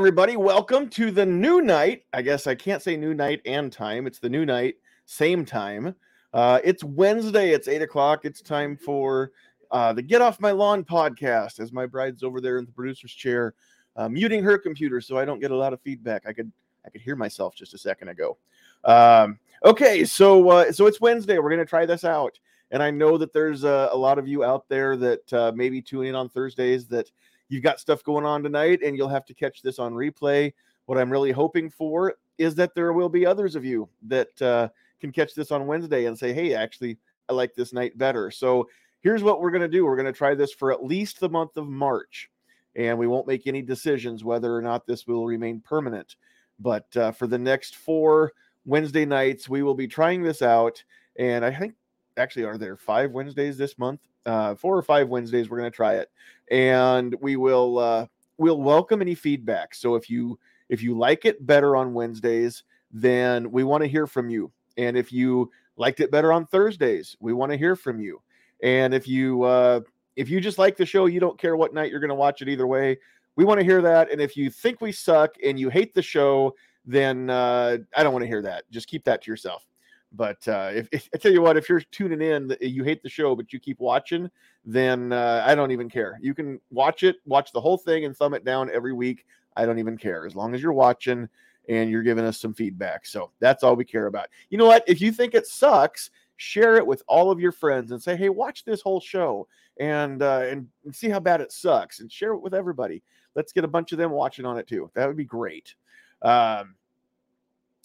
Everybody, welcome to the new night. I guess I can't say new night and time. It's the new night, same time. Uh, it's Wednesday. It's eight o'clock. It's time for uh, the Get Off My Lawn podcast as my bride's over there in the producer's chair, uh, muting her computer so I don't get a lot of feedback. I could I could hear myself just a second ago. Um, okay, so uh, so it's Wednesday. We're gonna try this out, and I know that there's a, a lot of you out there that uh, maybe tune in on Thursdays that you've got stuff going on tonight, and you'll have to catch this on replay. What I'm really hoping for is that there will be others of you that uh, can catch this on Wednesday and say, "Hey, actually, I like this night better." So here's what we're gonna do. We're gonna try this for at least the month of March, and we won't make any decisions whether or not this will remain permanent. But uh, for the next four Wednesday nights, we will be trying this out. And I think actually, are there five Wednesdays this month? Uh, four or five Wednesdays, we're going to try it, and we will uh, we'll welcome any feedback. So if you if you like it better on Wednesdays, then we want to hear from you. And if you liked it better on Thursdays, we want to hear from you. And if you uh, if you just like the show, you don't care what night you're going to watch it either way. We want to hear that. And if you think we suck and you hate the show, then uh, I don't want to hear that. Just keep that to yourself. But uh, if, if, I tell you what, if you're tuning in, you hate the show, but you keep watching, then uh, I don't even care. You can watch it, watch the whole thing, and thumb it down every week. I don't even care as long as you're watching and you're giving us some feedback. So that's all we care about. You know what? If you think it sucks, share it with all of your friends and say, "Hey, watch this whole show and uh, and, and see how bad it sucks," and share it with everybody. Let's get a bunch of them watching on it too. That would be great. Um,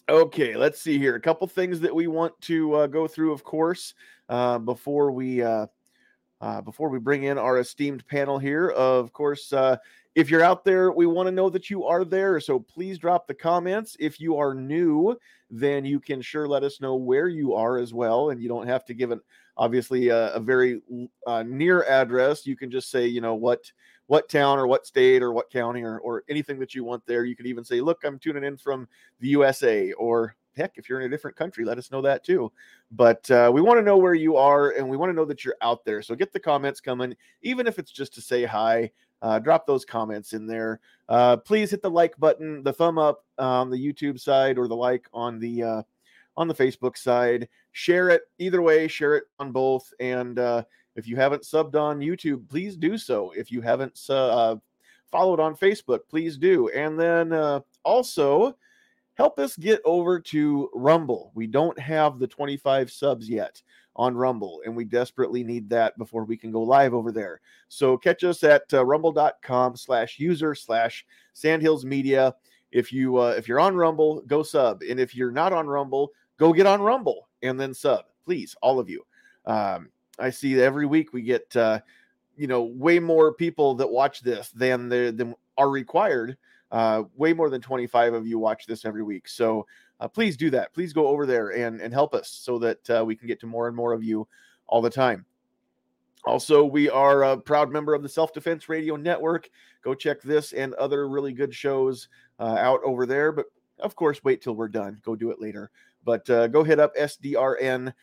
okay, let's see here. A couple things that we want to uh, go through, of course, uh, before we uh, uh, before we bring in our esteemed panel here. Of course, uh, if you're out there, we want to know that you are there. So please drop the comments. If you are new, then you can sure let us know where you are as well, and you don't have to give an obviously a, a very uh, near address. You can just say, you know, what what town or what state or what county or, or anything that you want there. You could even say, look, I'm tuning in from the USA or heck, if you're in a different country, let us know that too. But uh, we want to know where you are and we want to know that you're out there. So get the comments coming, even if it's just to say hi. Uh, drop those comments in there. Uh, please hit the like button, the thumb up on the YouTube side, or the like on the uh, on the Facebook side. Share it either way. Share it on both, and uh, if you haven't subbed on YouTube, please do so. If you haven't uh, followed on Facebook, please do. And then uh, also help us get over to Rumble. We don't have the 25 subs yet on Rumble, and we desperately need that before we can go live over there. So catch us at uh, rumble.com slash user slash sandhills media. If you uh, if you're on Rumble, go sub. And if you're not on Rumble, go get on Rumble and then sub. Please, all of you. Um, I see every week we get uh, you know way more people that watch this than the than are required. Uh, way more than 25 of you watch this every week. So uh, please do that. Please go over there and and help us so that uh, we can get to more and more of you all the time. Also, we are a proud member of the Self Defense Radio Network. Go check this and other really good shows uh, out over there. But of course, wait till we're done. Go do it later. But uh, go hit up sdrn.us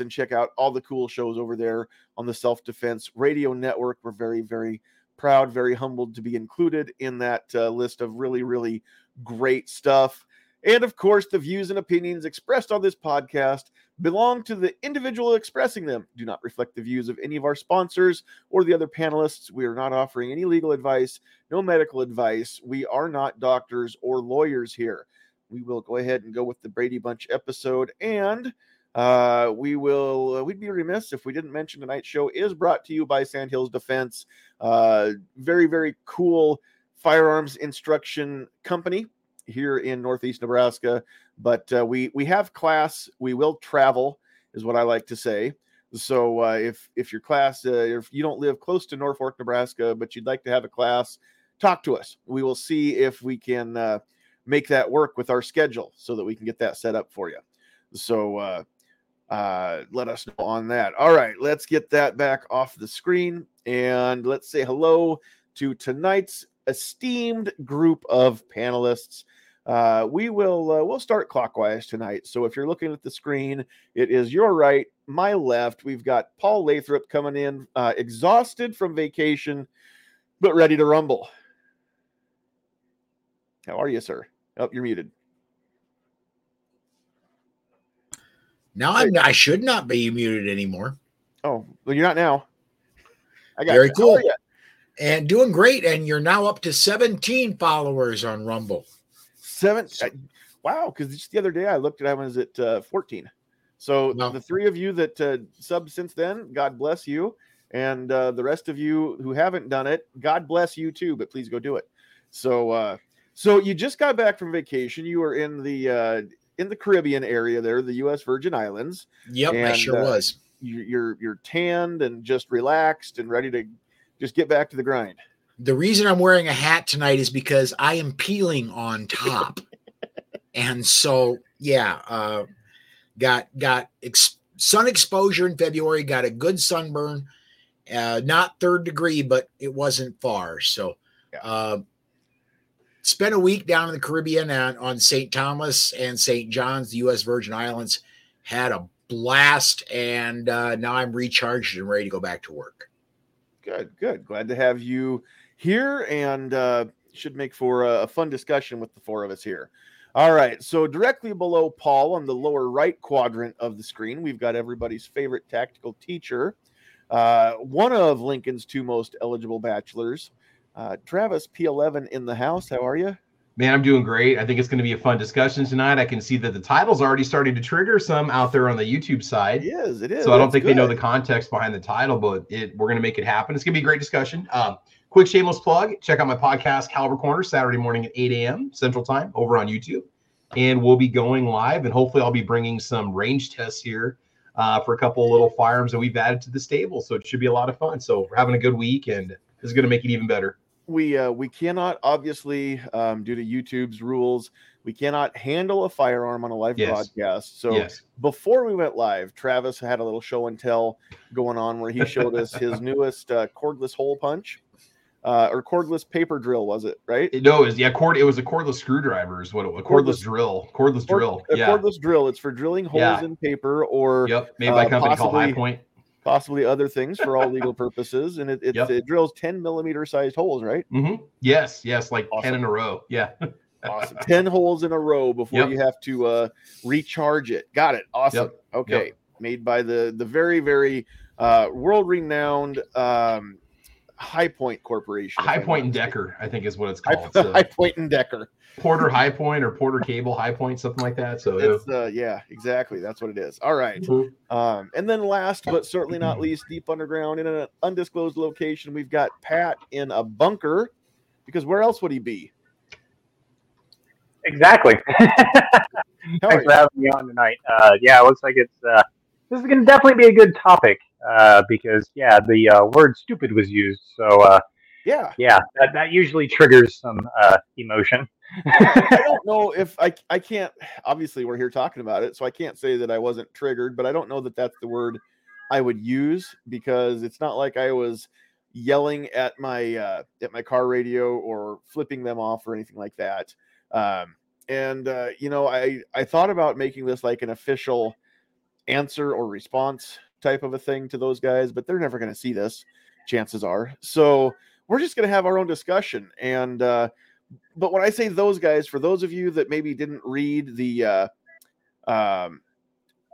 and check out all the cool shows over there on the Self Defense Radio Network. We're very, very proud, very humbled to be included in that uh, list of really, really great stuff. And of course, the views and opinions expressed on this podcast belong to the individual expressing them, do not reflect the views of any of our sponsors or the other panelists. We are not offering any legal advice, no medical advice. We are not doctors or lawyers here we will go ahead and go with the Brady Bunch episode. And uh, we will, uh, we'd be remiss if we didn't mention tonight's show is brought to you by Sandhills Defense. Uh, very, very cool firearms instruction company here in Northeast Nebraska. But uh, we, we have class, we will travel, is what I like to say. So uh, if if your class, if you don't live close to Norfolk, Nebraska, but you'd like to have a class, talk to us. We will see if we can make that work with our schedule so that we can get that set up for you. So uh, uh, let us know on that. All right, let's get that back off the screen and let's say hello to tonight's esteemed group of panelists. Uh, we will uh, we'll start clockwise tonight. So if you're looking at the screen, it is your right, my left. We've got Paul Lathrop coming in, uh, exhausted from vacation, but ready to rumble. How are you, sir? Oh, you're muted. Now I'm I should not be muted anymore. Oh, well, you're not now. I got very you. cool. And doing great. And you're now up to 17 followers on Rumble. Seven. I, wow. Because just the other day I looked at I was at uh, 14. So no. the three of you that uh, subbed since then, God bless you. And uh, the rest of you who haven't done it, God bless you too. But please go do it. So, uh, so you just got back from vacation. You were in the uh, in the Caribbean area there, the U.S. Virgin Islands. Yep, and, I sure uh, was. You're you're tanned and just relaxed and ready to just get back to the grind. The reason I'm wearing a hat tonight is because I am peeling on top, and so yeah, uh, got got ex- sun exposure in February. Got a good sunburn, uh, not third degree, but it wasn't far. So. Uh, spent a week down in the Caribbean on, on St. Thomas and St. John's, the U.S. Virgin Islands. Had a blast, and uh, now I'm recharged and ready to go back to work. Good, good. Glad to have you here, and uh, should make for a, a fun discussion with the four of us here. All right, so directly below Paul on the lower right quadrant of the screen, we've got everybody's favorite tactical teacher, uh, one of Lincoln's two most eligible bachelors, uh, Travis P11 in the house. How are you? Man, I'm doing great. I think it's going to be a fun discussion tonight. I can see that the title's already starting to trigger some out there on the YouTube side. It is. It is. So I don't think good. they know the context behind the title, but it, we're going to make it happen. It's going to be a great discussion. Um, quick shameless plug check out my podcast, Caliber Corner, Saturday morning at 8 a.m. Central Time over on YouTube. And we'll be going live, and hopefully, I'll be bringing some range tests here uh, for a couple of little firearms that we've added to the stable. So it should be a lot of fun. So we're having a good week, and this is going to make it even better we uh, we cannot obviously um, due to YouTube's rules we cannot handle a firearm on a live yes. broadcast. So yes. before we went live, Travis had a little show and tell going on where he showed us his newest uh, cordless hole punch. Uh, or cordless paper drill was it right? No, it was yeah, cord. It was a cordless screwdriver, is what it was. Cordless, cordless drill, cordless cord, drill. A yeah. cordless drill. It's for drilling holes yeah. in paper or yep, made by a company uh, called Hi-Point possibly other things for all legal purposes. And it, it, yep. it, drills 10 millimeter sized holes, right? Mm-hmm. Yes, yes, like awesome. 10 in a row. Yeah. awesome. 10 holes in a row before yep. you have to uh, recharge it. Got it. Awesome. Yep. Okay. Made by the, the very, very uh, world renowned um, Hi-Point Corporation. High and Decker, I think is what it's called. High, so. Hi-Point and Decker. Porter High Point or Porter Cable High Point, something like that. So it's, uh, yeah, exactly. That's what it is. All right. mm-hmm. Um, and then last but certainly not least, deep underground in an undisclosed location, we've got Pat in a bunker. Because where else would he be? Exactly. Thanks for having me on tonight. Uh, yeah, it looks like it's uh, this is going to definitely be a good topic uh, because yeah, the uh, word "stupid" was used. So uh, yeah, yeah, that, that usually triggers some uh, emotion. I don't know if I I can't. Obviously, we're here talking about it, so I can't say that I wasn't triggered. But I don't know that that's the word I would use because it's not like I was yelling at my uh, at my car radio or flipping them off or anything like that. Um, and uh, you know, I I thought about making this like an official answer or response type of a thing to those guys, but they're never going to see this. Chances are. So we're just going to have our own discussion and. uh but when I say those guys, for those of you that maybe didn't read the uh, um,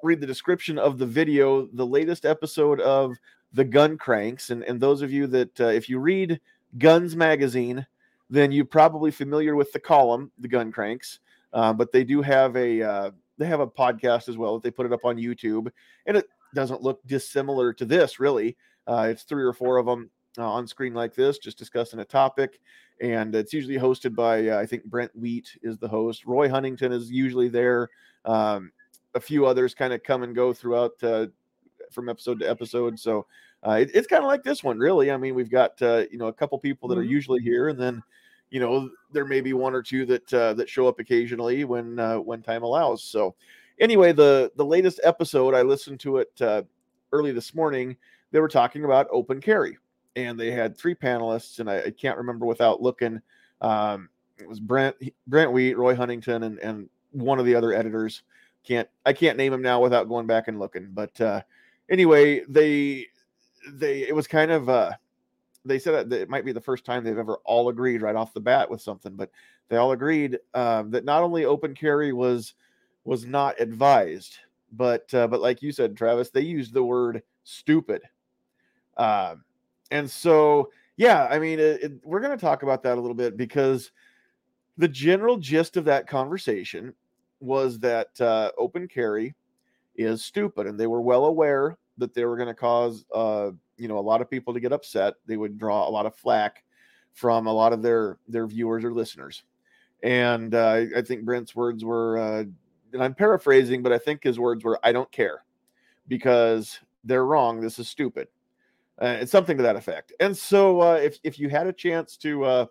read the description of the video, the latest episode of the Gun Cranks, and and those of you that uh, if you read Guns Magazine, then you're probably familiar with the column, the Gun Cranks. Uh, but they do have a uh, they have a podcast as well that they put it up on YouTube, and it doesn't look dissimilar to this really. Uh, it's three or four of them uh, on screen like this, just discussing a topic. And it's usually hosted by, uh, I think Brent Wheat is the host. Roy Huntington is usually there. Um, a few others kind of come and go throughout uh, from episode to episode. So uh, it, it's kind of like this one, really. I mean, we've got, uh, you know, a couple people that are mm-hmm. usually here and then, you know, there may be one or two that uh, that show up occasionally when when time allows. So anyway, the the latest episode I listened to it uh, early this morning. They were talking about open carry, and they had three panelists, and I, I can't remember without looking. Um, it was Brent Brent Wheat, Roy Huntington, and and one of the other editors. Can't I can't name him now without going back and looking. But uh, anyway, they they it was kind of uh, they said that it might be the first time they've ever all agreed right off the bat with something, but they all agreed uh, that not only open carry was was not advised, but uh, but like you said, Travis, they used the word stupid, um, and so yeah, I mean, it, it, we're going to talk about that a little bit because the general gist of that conversation was that uh, open carry is stupid, and they were well aware that they were going to cause uh, you know a lot of people to get upset. They would draw a lot of flack from a lot of their their viewers or listeners, and uh, I think Brent's words were, uh, and I'm paraphrasing, but I think his words were, "I don't care," because they're wrong. This is stupid. Uh, it's something to that effect. And so, uh, if if you had a chance to uh,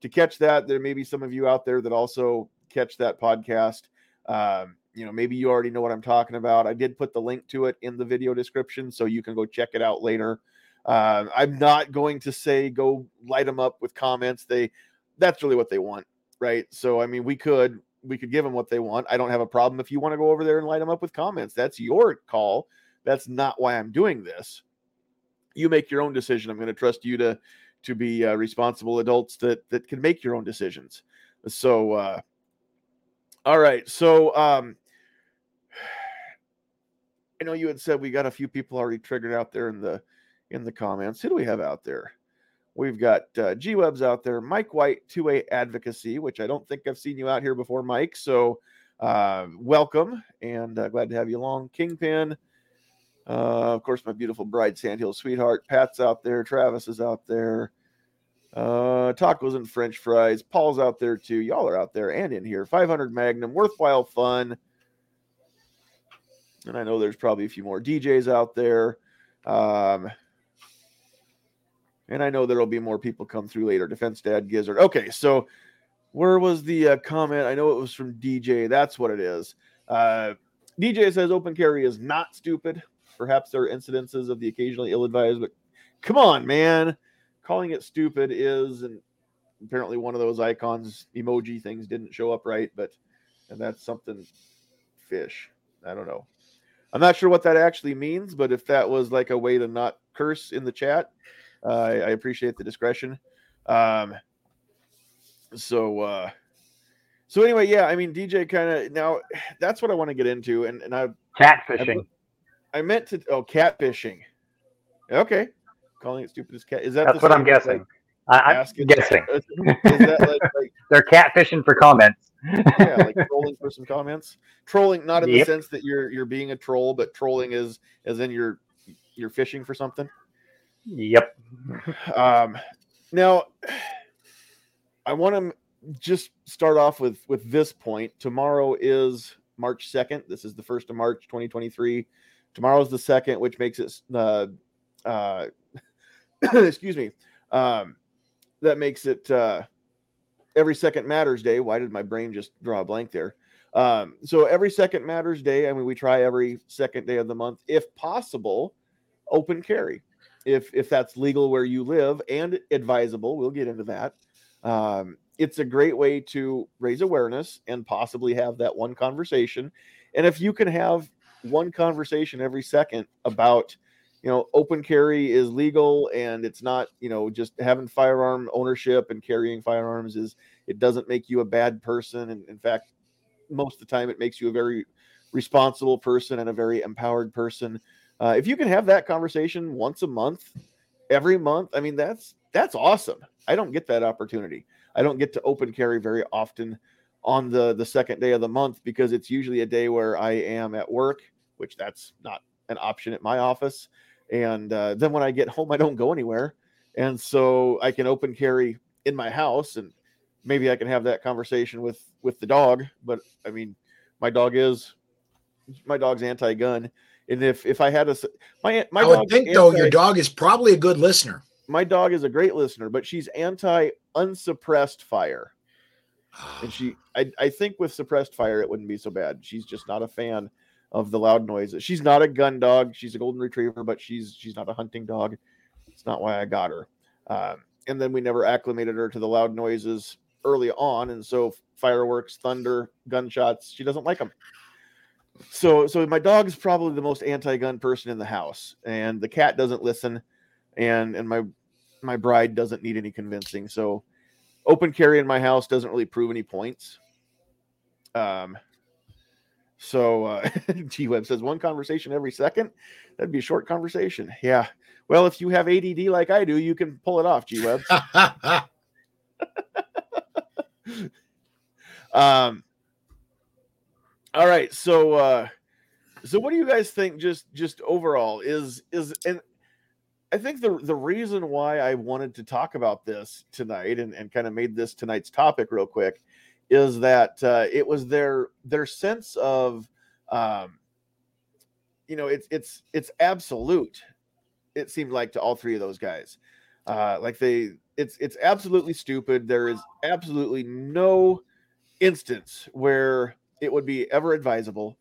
to catch that, there may be some of you out there that also catch that podcast. Um, you know, maybe you already know what I'm talking about. I did put the link to it in the video description, so you can go check it out later. Uh, I'm not going to say go light them up with comments. They that's really what they want, right? So I mean, we could we could give them what they want. I don't have a problem if you want to go over there and light them up with comments. That's your call. That's not why I'm doing this. You make your own decision. I'm going to trust you to to be uh, responsible adults that that can make your own decisions. So, uh, all right. So, um, I know you had said we got a few people already triggered out there in the in the comments. Who do we have out there? We've got uh, G Webs out there, Mike White, 2A Advocacy, which I don't think I've seen you out here before, Mike. So uh, welcome and uh, glad to have you along. Kingpin, uh, of course, my beautiful bride, Sandhill Sweetheart. Pat's out there. Travis is out there. Uh, tacos and French fries. Paul's out there too. Y'all are out there and in here. 500 Magnum, worthwhile fun. And I know there's probably a few more DJs out there. Um, and I know there'll be more people come through later. Defense Dad Gizzard. Okay, so where was the uh, comment? I know it was from DJ. That's what it is. Uh, DJ says open carry is not stupid. Perhaps there are incidences of the occasionally ill advised, but come on, man. Calling it stupid is, and apparently one of those icons, emoji things didn't show up right, but, and that's something fish. I don't know. I'm not sure what that actually means, but if that was like a way to not curse in the chat, uh, I, I, appreciate the discretion. Um, so, uh, so anyway, yeah, I mean, DJ kind of now that's what I want to get into, and and I catfishing. I, I meant to oh catfishing. Okay, calling it stupid as cat is that that's what I'm guessing. Like, I, am guessing. Is that like, like, They're catfishing for comments yeah, like trolling for some comments. Trolling, not in yep. the sense that you're you're being a troll, but trolling is as in you're you're fishing for something. Yep. Um, now, I want to just start off with with this point. Tomorrow is March second. This is the first of March, 2023. Tomorrow's the second, which makes it uh, uh, excuse me. Um, that makes it uh, every second matters day. Why did my brain just draw a blank there? Um, so every second matters day. I mean, we try every second day of the month, if possible, open carry. If if that's legal where you live and advisable, we'll get into that. Um, it's a great way to raise awareness and possibly have that one conversation. And if you can have one conversation every second about you know, open carry is legal and it's not, you know, just having firearm ownership and carrying firearms is it doesn't make you a bad person. And in fact, most of the time it makes you a very responsible person and a very empowered person. Uh, if you can have that conversation once a month, every month, I mean, that's that's awesome. I don't get that opportunity. I don't get to open carry very often on the the second day of the month because it's usually a day where I am at work, which that's not an option at my office. And uh, then when I get home, I don't go anywhere. And so I can open carry in my house and maybe I can have that conversation with with the dog. But I mean, my dog is my dog's anti-gun. And if if I had a my my I would think anti, though your dog is probably a good listener. My dog is a great listener, but she's anti unsuppressed fire. and she I, I think with suppressed fire it wouldn't be so bad. She's just not a fan of the loud noises. She's not a gun dog. She's a golden retriever, but she's she's not a hunting dog. It's not why I got her. Um, and then we never acclimated her to the loud noises early on, and so fireworks, thunder, gunshots, she doesn't like them. So so my dog is probably the most anti-gun person in the house, and the cat doesn't listen, and and my my bride doesn't need any convincing. So open carry in my house doesn't really prove any points. Um, so uh, G Web says one conversation every second. That'd be a short conversation. Yeah. Well, if you have ADD like I do, you can pull it off, G Web. um. All right. So, uh, so what do you guys think? Just, just overall is is and I think the the reason why I wanted to talk about this tonight and, and kind of made this tonight's topic real quick is that uh, it was their their sense of um, you know it's it's it's absolute it seemed like to all three of those guys uh, like they it's it's absolutely stupid there is absolutely no instance where it would be ever advisable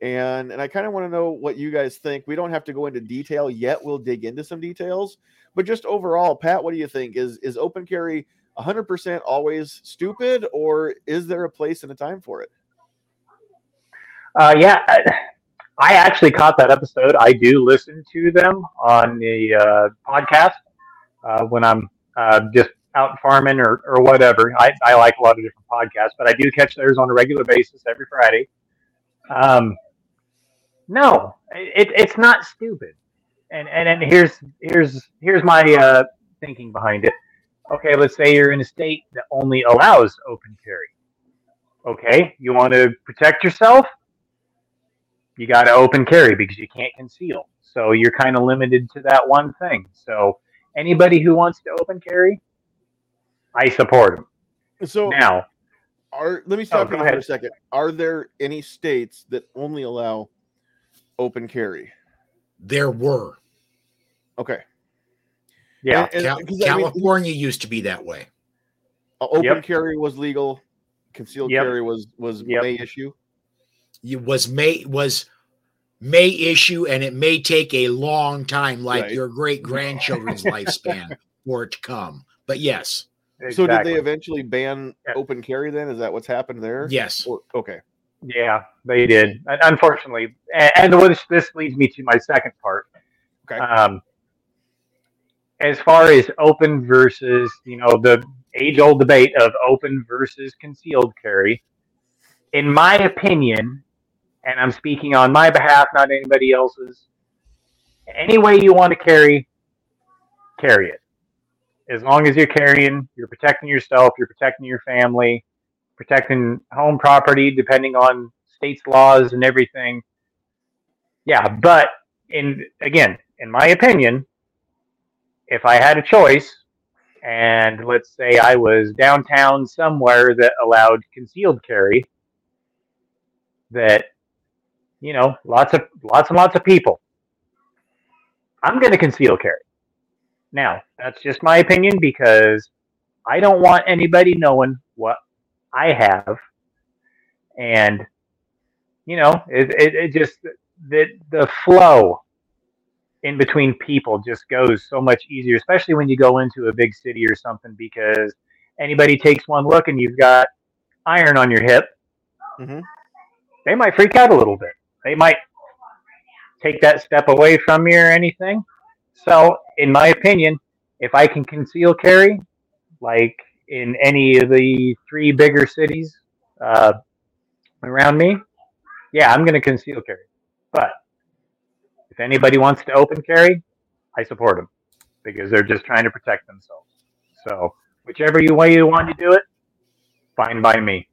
and and I kind of want to know what you guys think. We don't have to go into detail yet. We'll dig into some details, but just overall, Pat, what do you think? Is is open carry 100% always stupid, or is there a place and a time for it? Uh, yeah, I, actually caught that episode. I do listen to them on the uh, podcast uh, when I'm uh, just out farming or, or whatever. I, I like a lot of different podcasts, but I do catch theirs on a regular basis every Friday. Um, no, it, it's not stupid. And, and and here's here's here's my uh, thinking behind it. Okay, let's say you're in a state that only allows open carry. Okay, you want to protect yourself? You got to open carry because you can't conceal. So you're kind of limited to that one thing. So anybody who wants to open carry, I support them. So now, are let me stop oh, you for a second. Are there any states that only allow open carry? There were. Okay. Yeah. And, and, Cal- California I mean, used to be that way. Open yep. carry was legal. Concealed yep. carry was was yep. may issue. It was may was may issue, and it may take a long time, like right. your great grandchildren's lifespan, for it to come. But yes. Exactly. So did they eventually ban open carry? Then is that what's happened there? Yes. Or, okay. Yeah, they did. Unfortunately, and, and this leads me to my second part. Okay. Um, as far as open versus, you know, the age-old debate of open versus concealed carry, in my opinion, and I'm speaking on my behalf, not anybody else's. Any way you want to carry, carry it. As long as you're carrying, you're protecting yourself, you're protecting your family, protecting home property, depending on states' laws and everything. Yeah, but in again, in my opinion, if I had a choice, and let's say I was downtown somewhere that allowed concealed carry, that you know, lots of lots and lots of people, I'm going to conceal carry. Now, that's just my opinion because I don't want anybody knowing what I have, and you know, it, it, it just the the flow in between people just goes so much easier, especially when you go into a big city or something, because anybody takes one look and you've got iron on your hip, mm-hmm. they might freak out a little bit. They might take that step away from you or anything. So, in my opinion, if I can conceal carry, like in any of the three bigger cities uh, around me, yeah, I'm going to conceal carry. But if anybody wants to open carry, I support them because they're just trying to protect themselves. So whichever way you want to do it, fine by me.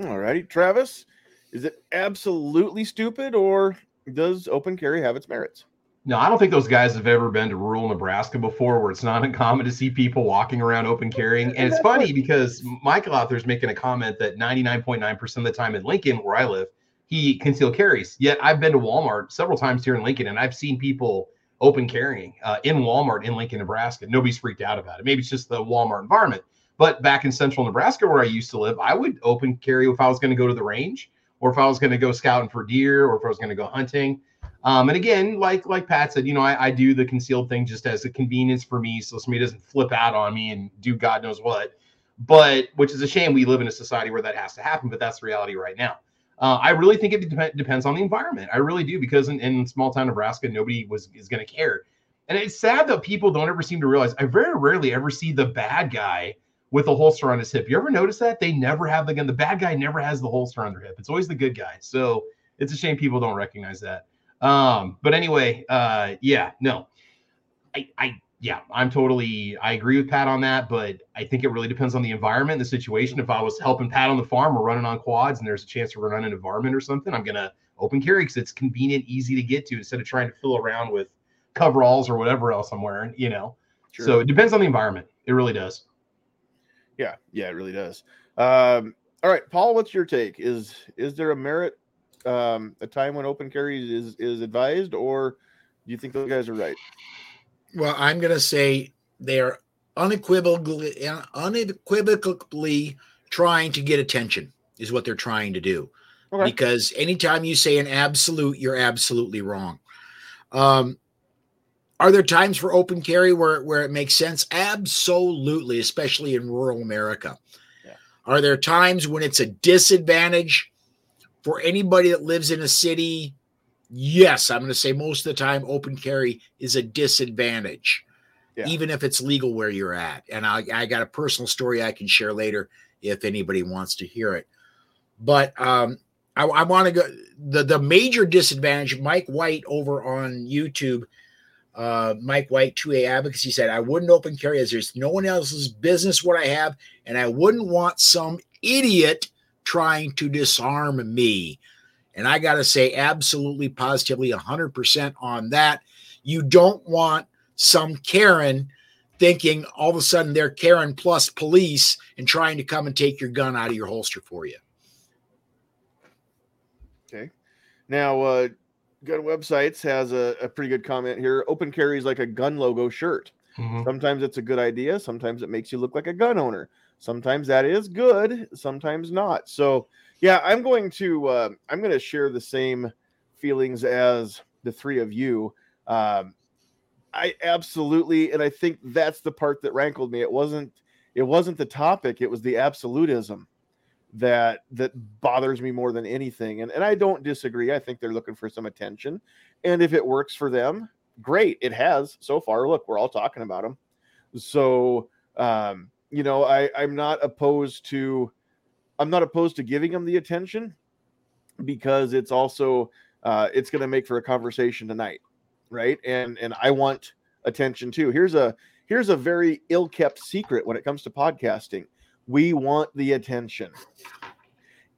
All righty, Travis, is it absolutely stupid or does open carry have its merits? No, I don't think those guys have ever been to rural Nebraska before where it's not uncommon to see people walking around open carrying. And it's funny because Michael out there is making a comment that 99.9% of the time in Lincoln, where I live, he conceal carries. Yet I've been to Walmart several times here in Lincoln and I've seen people open carrying uh, in Walmart in Lincoln, Nebraska. Nobody's freaked out about it. Maybe it's just the Walmart environment. But back in central Nebraska, where I used to live, I would open carry if I was going to go to the range or if I was going to go scouting for deer or if I was going to go hunting. Um, and again, like like Pat said, you know, I, I do the concealed thing just as a convenience for me, so somebody doesn't flip out on me and do God knows what. But which is a shame. We live in a society where that has to happen, but that's the reality right now. Uh, I really think it dep- depends on the environment. I really do because in, in small town Nebraska, nobody was is going to care. And it's sad that people don't ever seem to realize. I very rarely ever see the bad guy with a holster on his hip. You ever notice that they never have the gun? The bad guy never has the holster on their hip. It's always the good guy. So it's a shame people don't recognize that. Um, but anyway, uh, yeah, no, I, I, yeah, I'm totally, I agree with Pat on that, but I think it really depends on the environment, the situation. If I was helping Pat on the farm or running on quads and there's a chance to run an environment or something, I'm gonna open carry because it's convenient, easy to get to instead of trying to fill around with coveralls or whatever else I'm wearing, you know. Sure. So it depends on the environment. It really does. Yeah, yeah, it really does. Um, all right, Paul, what's your take? Is is there a merit, um, a time when open carry is is advised, or do you think those guys are right? Well, I'm going to say they are unequivocally unequivocally trying to get attention is what they're trying to do. Okay. Because anytime you say an absolute, you're absolutely wrong. Um, are there times for open carry where, where it makes sense? Absolutely, especially in rural America. Yeah. Are there times when it's a disadvantage for anybody that lives in a city? Yes, I'm going to say most of the time open carry is a disadvantage, Yeah. even if it's legal where you're at. And I, I got a personal story I can share later if anybody wants to hear it. But um, I, I want to go the the major disadvantage. Mike White over on YouTube, uh, Mike White 2A Advocacy said, "I wouldn't open carry as there's no one else's business what I have, and I wouldn't want some idiot trying to disarm me." And I got to say, absolutely, positively, 100% on that. You don't want some Karen thinking all of a sudden they're Karen plus police and trying to come and take your gun out of your holster for you. Okay. Now, uh, Gun Websites has a, a pretty good comment here. Open carry is like a gun logo shirt. Mhm. Sometimes it's a good idea. Sometimes it makes you look like a gun owner. Sometimes that is good. Sometimes not. So, yeah, I'm going to uh, I'm going to share the same feelings as the three of you. Um, I absolutely, and I think that's the part that rankled me. It wasn't it wasn't the topic. It was the absolutism that that bothers me more than anything. And and I don't disagree. I think they're looking for some attention, and if it works for them, great. It has so far. Look, we're all talking about them. So um, you know, I I'm not opposed to I'm not opposed to giving them the attention because it's also uh, it's going to make for a conversation tonight, right? And and I want attention too. Here's a here's a very ill-kept secret when it comes to podcasting. We want the attention.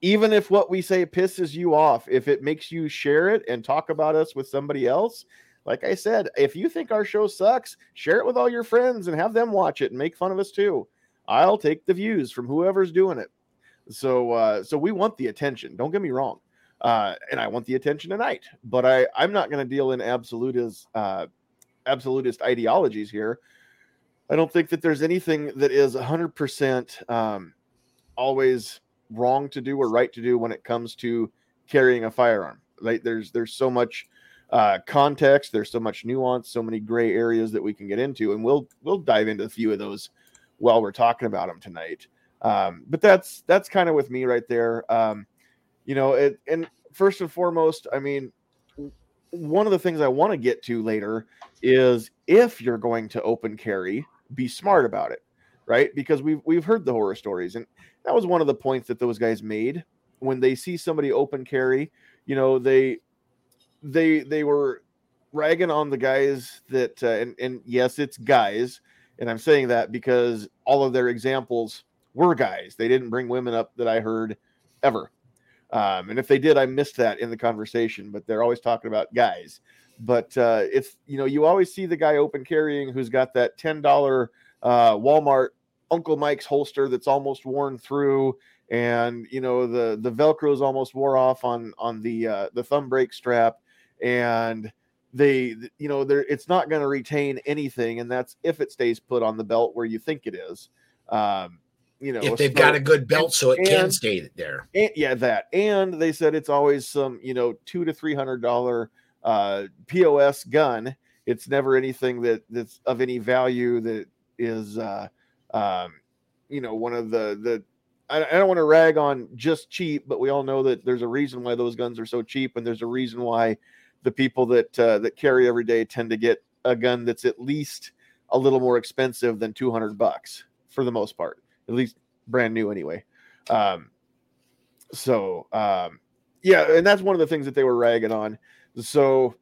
Even if what we say pisses you off, if it makes you share it and talk about us with somebody else, like I said, if you think our show sucks, share it with all your friends and have them watch it and make fun of us too. I'll take the views from whoever's doing it. So uh, so we want the attention. Don't get me wrong. Uh, and I want the attention tonight, but I I'm not going to deal in absolutist uh, absolutist ideologies here. I don't think that there's anything that is 100% um, always wrong to do or right to do when it comes to carrying a firearm. Like there's there's so much uh, context, there's so much nuance, so many gray areas that we can get into, and we'll we'll dive into a few of those while we're talking about them tonight. Um, but that's that's kind of with me right there. Um, you know, it, and first and foremost, I mean, one of the things I want to get to later is if you're going to open carry, be smart about it, right? Because we've we've heard the horror stories, and that was one of the points that those guys made when they see somebody open carry. You know, they they they were ragging on the guys that, uh, and and yes, it's guys, and I'm saying that because all of their examples were guys. They didn't bring women up that I heard ever. Um, and if they did, I missed that in the conversation. But they're always talking about guys. But uh, it's you know you always see the guy open carrying who's got that ten dollar uh, Walmart Uncle Mike's holster that's almost worn through, and you know the the Velcro's almost wore off on on the uh, the thumb brake strap, and they you know they're it's not going to retain anything, and that's if it stays put on the belt where you think it is. Um, you know if they've so- got a good belt, so it can stay there. and, yeah, that. And they said it's always some, you know, two to three hundred dollar uh, POS gun. It's never anything that that's of any value that is, uh, um, you know, one of the the. I, I don't want to rag on just cheap, but we all know that there's a reason why those guns are so cheap, and there's a reason why the people that uh, that carry every day tend to get a gun that's at least a little more expensive than 200 bucks for the most part, at least brand new anyway. Um, so um, yeah, and that's one of the things that they were ragging on. So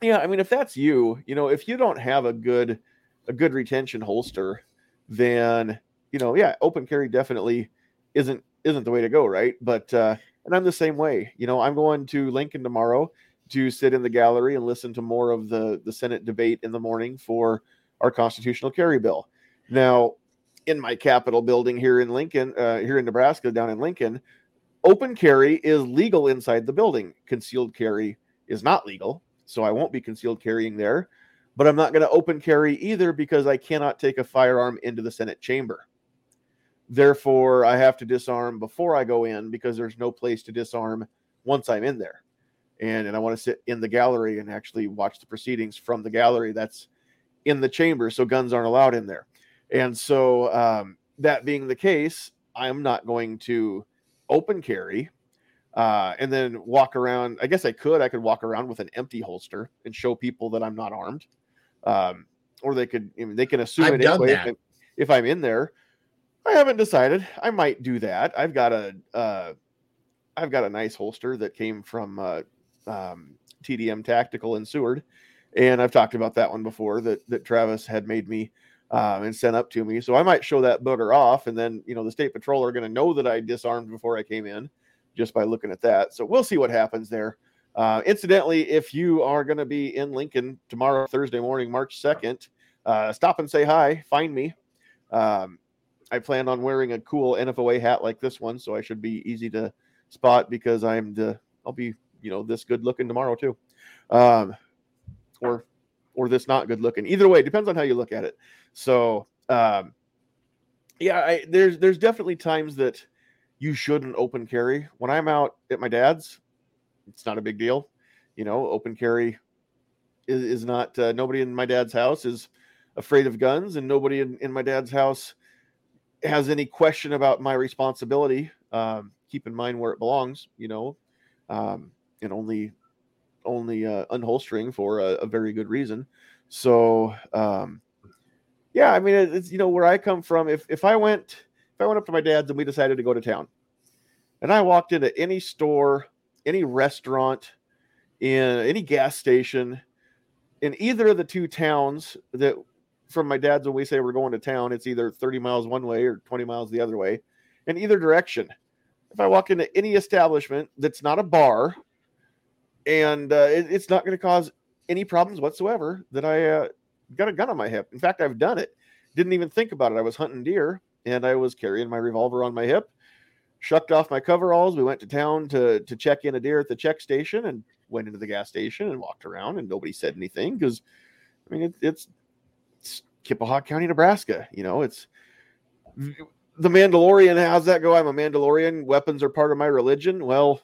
yeah, I mean, if that's you, you know, if you don't have a good a good retention holster, then you know, yeah, open carry definitely isn't isn't the way to go, right? But uh, and I'm the same way. You know, I'm going to Lincoln tomorrow to sit in the gallery and listen to more of the the Senate debate in the morning for our constitutional carry bill. Now, in my Capitol building here in Lincoln, uh, here in Nebraska, down in Lincoln, open carry is legal inside the building. Concealed carry is not legal, so I won't be concealed carrying there. But I'm not going to open carry either because I cannot take a firearm into the Senate chamber. Therefore, I have to disarm before I go in because there's no place to disarm once I'm in there. And, and I want to sit in the gallery and actually watch the proceedings from the gallery that's in the chamber. So guns aren't allowed in there. And so, um, that being the case, I'm not going to open carry uh, and then walk around. I guess I could. I could walk around with an empty holster and show people that I'm not armed. Um, or they could, I mean, they can assume I've it anyway if, if I'm in there. I haven't decided. I might do that. I've got a, uh, I've got a nice holster that came from uh, um, TDM Tactical in Seward, and I've talked about that one before. That that Travis had made me um, and sent up to me. So I might show that booger off, and then you know the state patrol are going to know that I disarmed before I came in, just by looking at that. So we'll see what happens there. Uh, incidentally, if you are going to be in Lincoln tomorrow, Thursday morning, March second, uh, stop and say hi. Find me. Um, I plan on wearing a cool NFOA hat like this one, so I should be easy to spot because I'm the I'll be you know this good looking tomorrow too, um, or or this not good looking. Either way, depends on how you look at it. So um, yeah, I, there's there's definitely times that you shouldn't open carry. When I'm out at my dad's, it's not a big deal. You know, open carry is, is not uh, nobody in my dad's house is afraid of guns, and nobody in, in my dad's house has any question about my responsibility. Um, keep in mind where it belongs, you know, um, and only only uh, unholstering for a, a very good reason. So um, yeah, I mean, it- it's you know where I come from. If if I went if I went up to my dad's and we decided to go to town, and I walked into any store, any restaurant, in any gas station, in either of the two towns that from my dad's when we say we're going to town, it's either 30 miles one way or 20 miles the other way, in either direction. If I walk into any establishment that's not a bar, and uh, it- it's not going to cause any problems whatsoever, that I uh, got a gun on my hip. In fact, I've done it. Didn't even think about it. I was hunting deer and I was carrying my revolver on my hip. Shucked off my coveralls. We went to town to to check in a deer at the check station and went into the gas station and walked around and nobody said anything because I mean it, it's it's Keya Paha County, Nebraska. You know, it's the Mandalorian. How's that go? I'm a Mandalorian. Weapons are part of my religion. Well,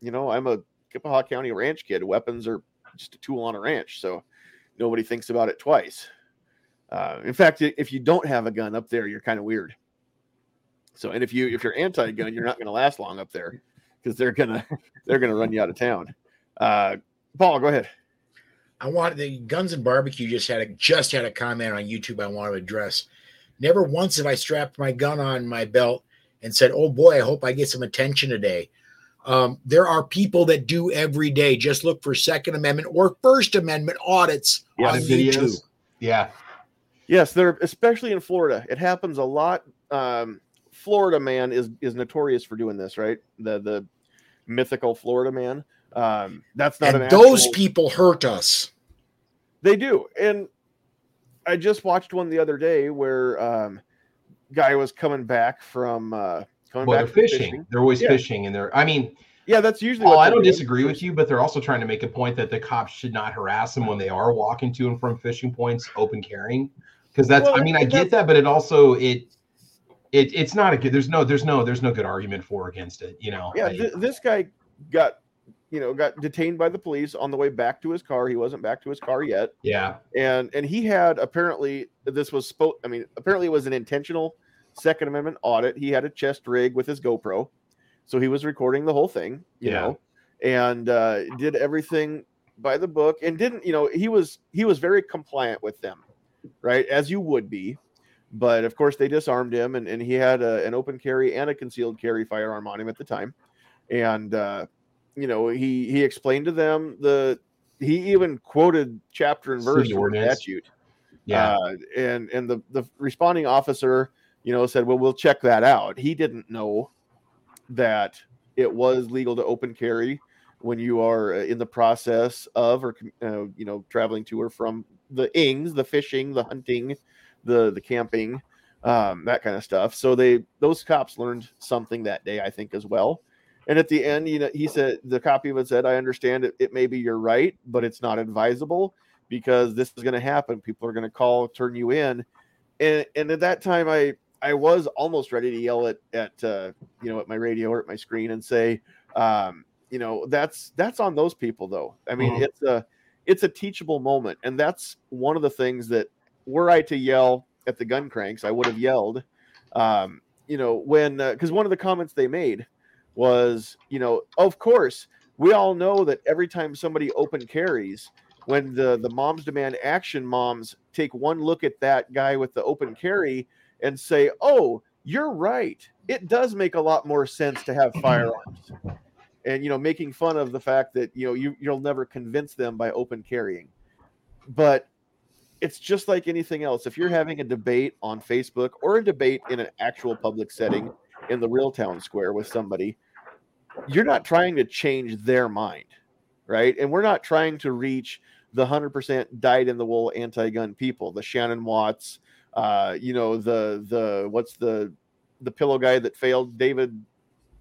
you know, I'm a Keya Paha County ranch kid. Weapons are just a tool on a ranch, so nobody thinks about it twice. Uh, in fact, if you don't have a gun up there, you're kind of weird. So, and if you if you're anti-gun, you're not going to last long up there because they're gonna they're gonna run you out of town. Uh, Paul, go ahead. I want the Guns and Barbecue just had a just had a comment on YouTube I want to address. Never once have I strapped my gun on my belt and said, "Oh boy, I hope I get some attention today." Um, there are people that do every day. Just look for Second Amendment or First Amendment audits Yeah, on videos. YouTube. Yeah. Yes, they're especially in Florida. It happens a lot. Um, Florida man is is notorious for doing this, right? The the mythical Florida man. Um, that's not And an those actual- people hurt us. They do. And I just watched one the other day where um guy was coming back from uh coming Well, back they're fishing. They're always Yeah. fishing, and they're. I mean, Yeah, that's usually what I don't doing. disagree with you, but they're also trying to make a point that the cops should not harass them when they are walking to and from fishing points, open carrying. Because that's. Well, I mean, I get that, but it also it. It, it's not a good. There's no. There's no. There's no good argument for or against it. You know. Yeah, I- th- this guy got you know got detained by the police on the way back to his car. He wasn't back to his car yet. yeah. and and he had apparently this was spo- I mean apparently it was an intentional Second Amendment audit. He had a chest rig with his GoPro, so he was recording the whole thing, you Yeah. know, and uh, did everything by the book and didn't you know he was he was very compliant with them right as you would be but of course they disarmed him and, and he had a, an open carry and a concealed carry firearm on him at the time and uh, you know he he explained to them the he even quoted chapter and verse from the statute Yeah. uh, and and the the responding officer you know said well we'll check that out. He didn't know that it was legal to open carry when you are uh, in the process of or uh, you know traveling to or from the ings the fishing the hunting the the camping um, that kind of stuff. So they those cops learned something that day i think as well. And at the end you know he said the of it said i understand it, it maybe you're right but it's not advisable because this is going to happen. People are going to call turn you in. And and at that time i i was almost ready to yell at at uh, you know at my radio or at my screen and say um, you know that's that's on those people though i mean Mhm. it's a it's a teachable moment and that's one of the things that were i to yell at the gun cranks i would have yelled um, you know when because one of the comments they made was you know of course we all know that every time somebody open carries when the the moms demand action moms take one look at that guy with the open carry and say oh you're right. It does make a lot more sense to have firearms. And you know making fun of the fact that you know you, you'll never convince them by open carrying. But it's just like anything else. If you're having a debate on facebook or a debate in an actual public setting in the real town square with somebody you're not trying to change their mind right? And we're not trying to reach the 100% dyed in the wool anti-gun people the shannon watts uh you know the the what's the the pillow guy that failed? David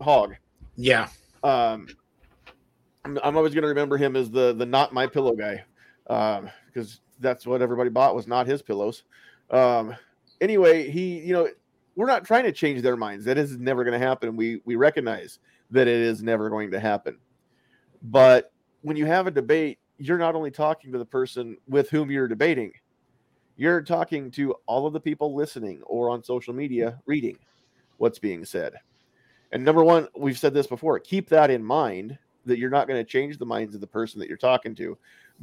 hogg. Yeah. um I'm, I'm always going to remember him as the the not my pillow guy um because that's what everybody bought was not his pillows. Um anyway he you know we're not trying to change their minds. That is never going to happen. We we recognize that it is never going to happen. But when you have a debate you're not only talking to the person with whom you're debating you're talking to all of the people listening or on social media reading what's being said and number one, we've said this before keep that in mind that you're not going to change the minds of the person that you're talking to,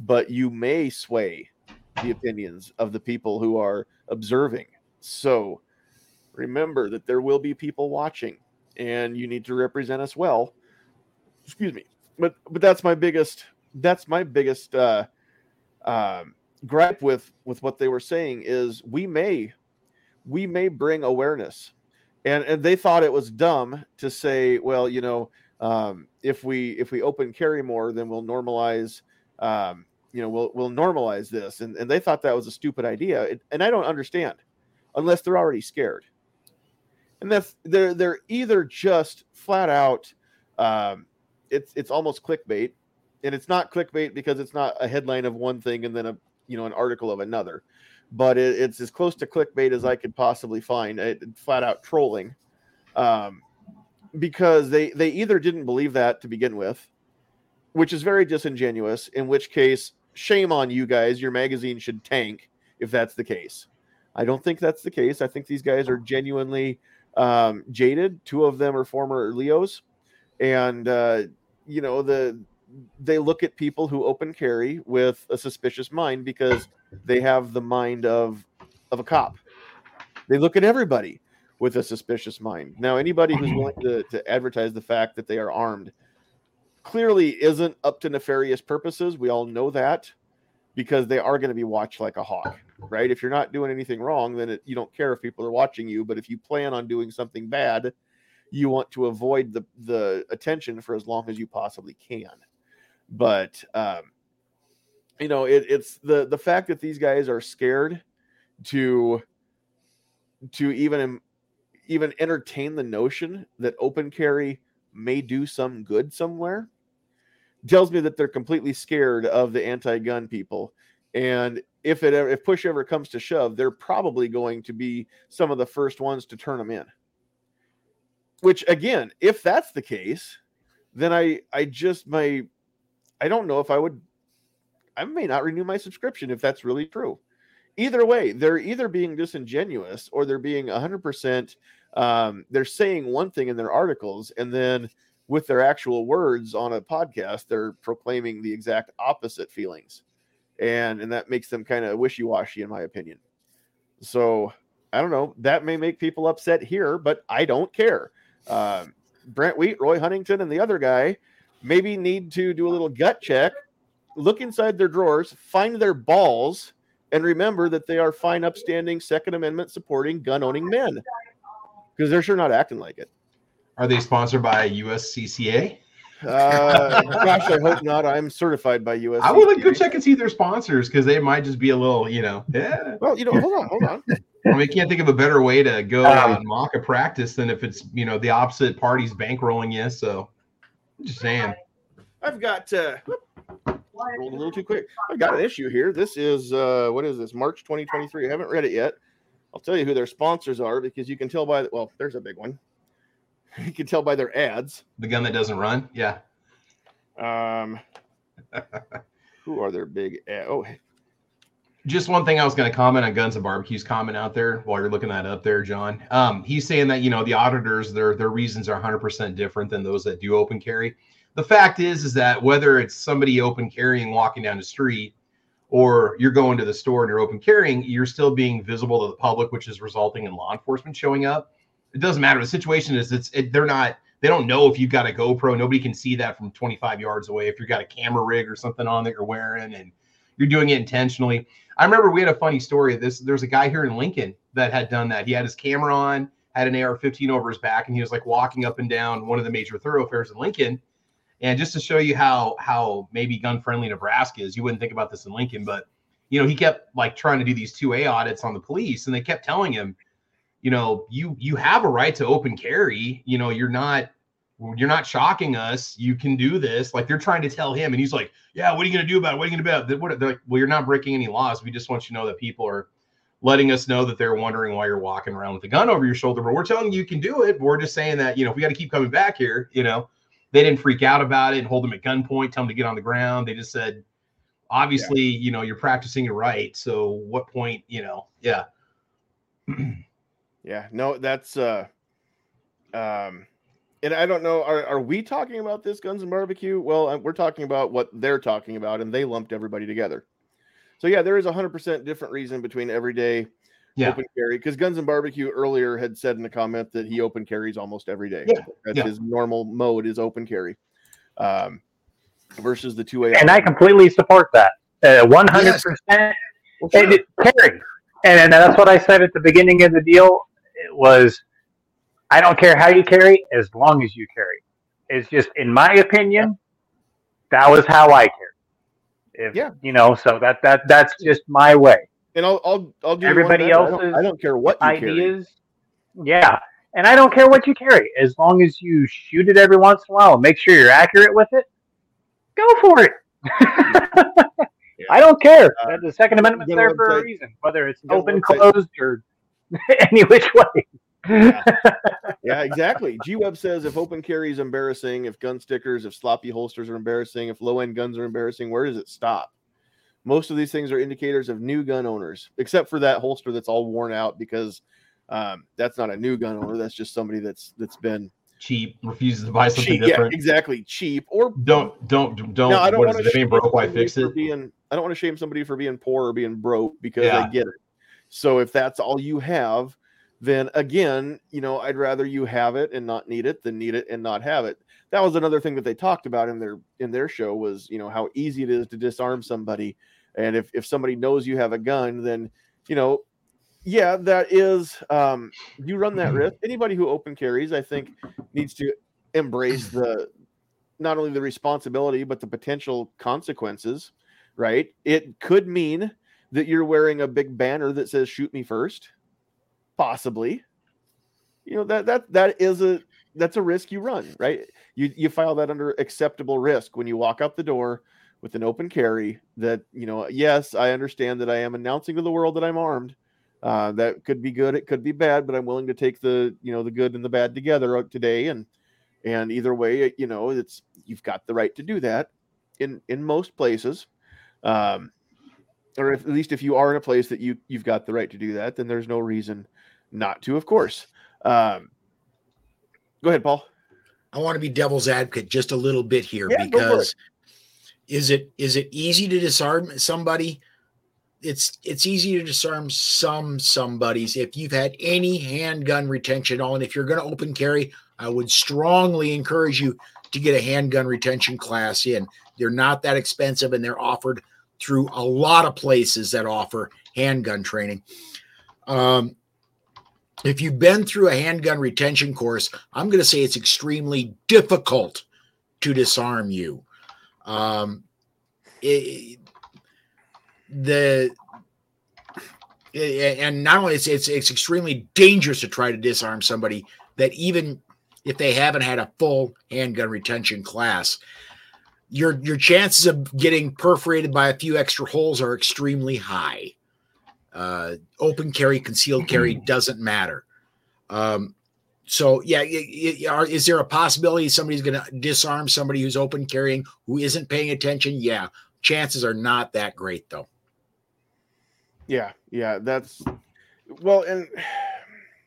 but you may sway the opinions of the people who are observing. So remember that there will be people watching and you need to represent us well. Excuse me. But but that's my biggest that's my biggest uh um gripe with with what they were saying is we may we may bring awareness. And and they thought it was dumb to say well you know um, if we if we open carry more then we'll normalize um, you know we'll we'll normalize this. And, and they thought that was a stupid idea. It- and i don't understand unless they're already scared. And that's they're they're either just flat out um, it's it's almost clickbait. And it's not clickbait because it's not a headline of one thing and then a you know an article of another but it, it's as close to clickbait as I could possibly find. It, flat out trolling, um, because they they either didn't believe that to begin with, which is very disingenuous. In which case, shame on you guys. Your magazine should tank if that's the case. I don't think that's the case. I think these guys are genuinely um, jaded. Two of them are former Leos, and uh, you know the they look at people who open carry with a suspicious mind because they have the mind of of a cop. They look at everybody with a suspicious mind. Now, anybody who's willing to, to advertise the fact that they are armed clearly isn't up to nefarious purposes. We all know that because they are going to be watched like a hawk, right? If you're not doing anything wrong, then it, you don't care if people are watching you. But if you plan on doing something bad, you want to avoid the the attention for as long as you possibly can. But um, you know, it, it's the the fact that these guys are scared to to even even entertain the notion that open carry may do some good somewhere tells me that they're completely scared of the anti-gun people. And if it if push ever comes to shove they're probably going to be some of the first ones to turn them in. Which again if that's the case then i i just my i don't know if i would i may not renew my subscription if that's really true either way they're either being disingenuous or they're being 100% um, they're saying one thing in their articles and then with their actual words on a podcast, they're proclaiming the exact opposite feelings. And and that makes them kind of wishy-washy in my opinion. So I don't know. That may make people upset here, but I don't care. Um, Brent Wheat, Roy Huntington, and the other guy maybe need to do a little gut check, look inside their drawers, find their balls, and remember that they are fine, upstanding, Second Amendment supporting, gun owning men because they're sure not acting like it. Are they sponsored by USCCA? Uh, gosh, I hope not. I'm certified by US. I would like go check and see their sponsors because they might just be a little, you know, yeah. Well, you know, hold on, hold on. I mean, I can't think of a better way to go Um, and mock a practice than if it's, you know, the opposite party's bankrolling you. So, I'm just saying. I've got uh, rolled a little too quick. I've got an issue here. This is uh, what is this? March 2023. I haven't read it yet. I'll tell you who their sponsors are because you can tell by well, there's a big one. You can tell by their ads. The gun that doesn't run. Yeah. Um, who are their big ad? Oh, Just one thing I was going to comment on Guns and Barbecue's comment out there while you're looking that up there, John. Um, he's saying that you know the auditors their their reasons are 100% different than those that do open carry. The fact is is that whether it's somebody open carrying walking down the street or you're going to the store and you're open carrying, you're still being visible to the public, which is resulting in law enforcement showing up. It doesn't matter. The situation is it's it, they're not they don't know if you've got a GoPro. Nobody can see that from 25 yards away. If you've got a camera rig or something on that you're wearing and you're doing it intentionally. I remember we had a funny story. This there's a guy here in Lincoln that had done that. He had his camera on, had an AR-15 over his back, and he was like walking up and down one of the major thoroughfares in Lincoln. And just to show you how how maybe gun friendly Nebraska is, you wouldn't think about this in Lincoln, but you know he kept like trying to do these 2A audits on the police, and they kept telling him, you know, you you have a right to open carry. You know, you're not you're not shocking us. You can do this. Like they're trying to tell him, and he's like, "Yeah, what are you going to do about it? What are you going to do about it?" They're like, "Well, you're not breaking any laws. We just want you to know that people are letting us know that they're wondering why you're walking around with a gun over your shoulder. But we're telling you you can do it. We're just saying that you know if we got to keep coming back here. You know, they didn't freak out about it and hold them at gunpoint, tell them to get on the ground. They just said, obviously, you know, you're practicing your right. So what point, you know, yeah, yeah, no, that's uh, um, and I don't know. Are are we talking about this guns and barbecue? Well, uh, we're talking about what they're talking about, and they lumped everybody together. So yeah, there is a hundred percent different reason between everyday yeah, open carry because Guns and Barbecue earlier had said in the comment that he open carries almost every day. Yeah, That's yeah. his normal mode is open carry. Um, versus the two A. and I completely support that. Uh, One hundred percent. And it- Terry, and, and that's what I said at the beginning of the deal. It was, I don't care how you carry, as long as you carry. It's just, in my opinion, that was how I carry. If, Yeah. you know, so that that that's just my way. and I'll I'll I'll do Everybody better. I don't- else's I don't care what you carry. Ideas, yeah. And I don't care what you carry, as long as you shoot it every once in a while and make sure you're accurate with it. Go for it. I don't care. Uh, the Second Amendment's there for a reason, whether it's open, website. closed, or any which way. Yeah, exactly. G Web says if open carry is embarrassing, if gun stickers, if sloppy holsters are embarrassing, if low end guns are embarrassing, where does it stop? Most of these things are indicators of new gun owners, except for that holster that's all worn out because um, that's not a new gun owner. That's just somebody that's that's been cheap, refuses to buy something cheap. Yeah, exactly. Cheap or Don't don't don't. No, I don't want to? Shame broke, why somebody fix for it? Being, I don't want to shame somebody for being poor or being broke because Yeah. I get it. So if that's all you have, then again, you know, I'd rather you have it and not need it than need it and not have it. That was another thing that they talked about in their in their show was, you know, how easy it is to disarm somebody. And if if somebody knows you have a gun, then you know, yeah, that is um you run that risk. Anybody who open carries, I think, needs to embrace the not only the responsibility but the potential consequences right it could mean that you're wearing a big banner that says shoot me first possibly. You know that that that is a that's a risk you run right? You you file that under acceptable risk when you walk out the door with an open carry that you know yes i understand that i am announcing to the world that i'm armed. Uh, that could be good it could be bad but i'm willing to take the you know the good and the bad together out today. And and either way you know it's you've got the right to do that in in most places. Um or if, at least if you are in a place that you you've got the right to do that then there's no reason not to of course um go ahead paul I want to be devil's advocate just a little bit here Yeah, for it. because is it is it easy to disarm somebody? It's it's easy to disarm some somebodies if you've had any handgun retention on. If you're going to open carry, I would strongly encourage you to get a handgun retention class in. They're not that expensive and they're offered through a lot of places that offer handgun training. Um, if you've been through a handgun retention course, I'm going to say it's extremely difficult to disarm you. Um, it, the it- and not only it's, it's it's extremely dangerous to try to disarm somebody that even if they haven't had a full handgun retention class, your your chances of getting perforated by a few extra holes are extremely high. Uh, open carry, concealed carry doesn't matter. Um, so yeah, y- y- are- is there a possibility somebody's going to disarm somebody who's open carrying who isn't paying attention? Yeah, chances are not that great though. Yeah, yeah, that's well, and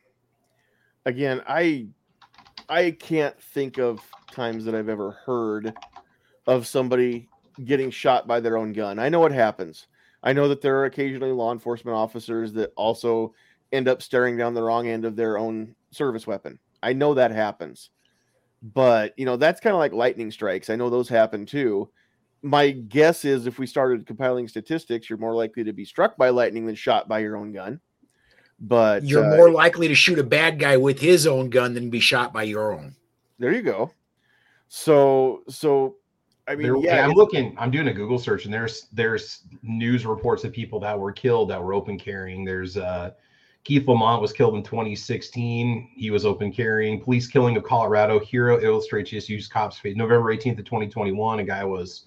again, I I can't think of times that I've ever heard of somebody getting shot by their own gun. I know it happens. I know that there are occasionally law enforcement officers that also end up staring down the wrong end of their own service weapon. I know that happens. But, you know, that's kind of like lightning strikes. I know those happen too my guess is if we started compiling statistics, you're more likely to be struck by lightning than shot by your own gun. But You're uh, more likely to shoot a bad guy with his own gun than be shot by your own. there you go. So, so I mean, There- yeah, I'm looking. I'm doing a Google search, and there's there's news reports of people that were killed that were open carrying. There's uh, Keith Lamont was killed in 2016. He was open carrying. Police killing of Colorado. Hero illustrates just cops face. November 18th of 2021, a guy was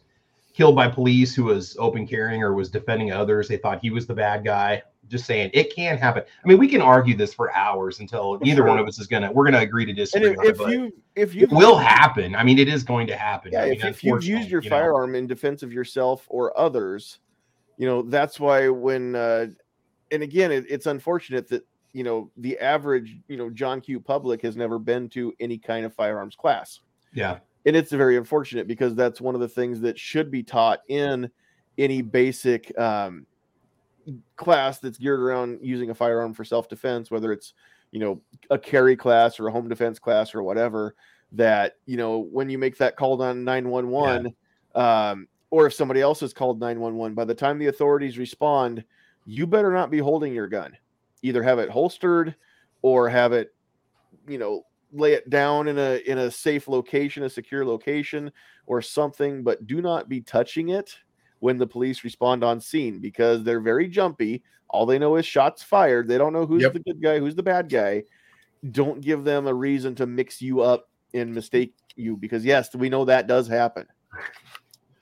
killed by police who was open carrying or was defending others. They thought he was the bad guy. Just saying, it can happen. I mean, we can argue this for hours until For neither one of us is gonna. We're gonna agree to and disagree. if, on it, if you if you will happen. I mean, it is going to happen. yeah, I mean, if, if you've used your you know. firearm in defense of yourself or others, you know that's why when uh, and again, it, it's unfortunate that you know the average you know John Q public has never been to any kind of firearms class. Yeah. and it's very unfortunate because that's one of the things that should be taught in any basic um, class that's geared around using a firearm for self-defense whether it's you know a carry class or a home defense class or whatever that you know when you make that call on 911 um, or if somebody else is called 911 by the time the authorities respond you better not be holding your gun. Either have it holstered or have it you know lay it down in a in a safe location a secure location or something but do not be touching it when the police respond on scene because they're very jumpy all they know is shots fired they don't know who's Yep. the good guy who's the bad guy don't give them a reason to mix you up and mistake you because yes we know that does happen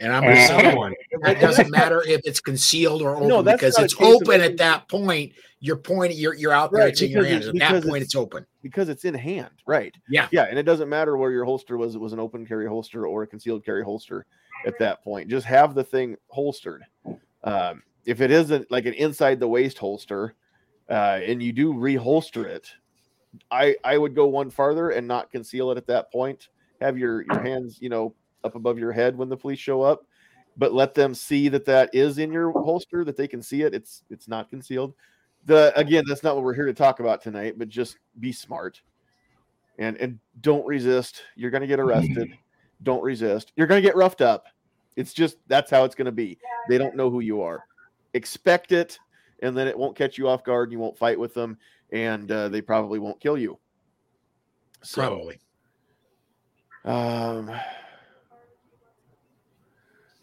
And I'm going to say one. it doesn't matter if it's concealed or open No, because it's open open- at that point. You're pointing, you're you're out there, Right, it's in your because hands. At that point, it's- it's open. because it's in hand right Yeah. yeah and it doesn't matter where your holster was it was an open carry holster or a concealed carry holster at that point. Just have the thing holstered. Um, if it isn't like an inside the waist holster uh, and you do reholster it i i would go one farther and not conceal it at that point. Have your your hands you know up above your head when the police show up but let them see that that is in your holster that they can see it. It's it's not concealed. The again that's not what we're here to talk about tonight but just be smart and and don't resist. You're going to get arrested don't resist. You're going to get roughed up. It's just that's how it's going to be they don't know who you are. Expect it and then it won't catch you off guard and you won't fight with them and uh, they probably won't kill you. So Probably. um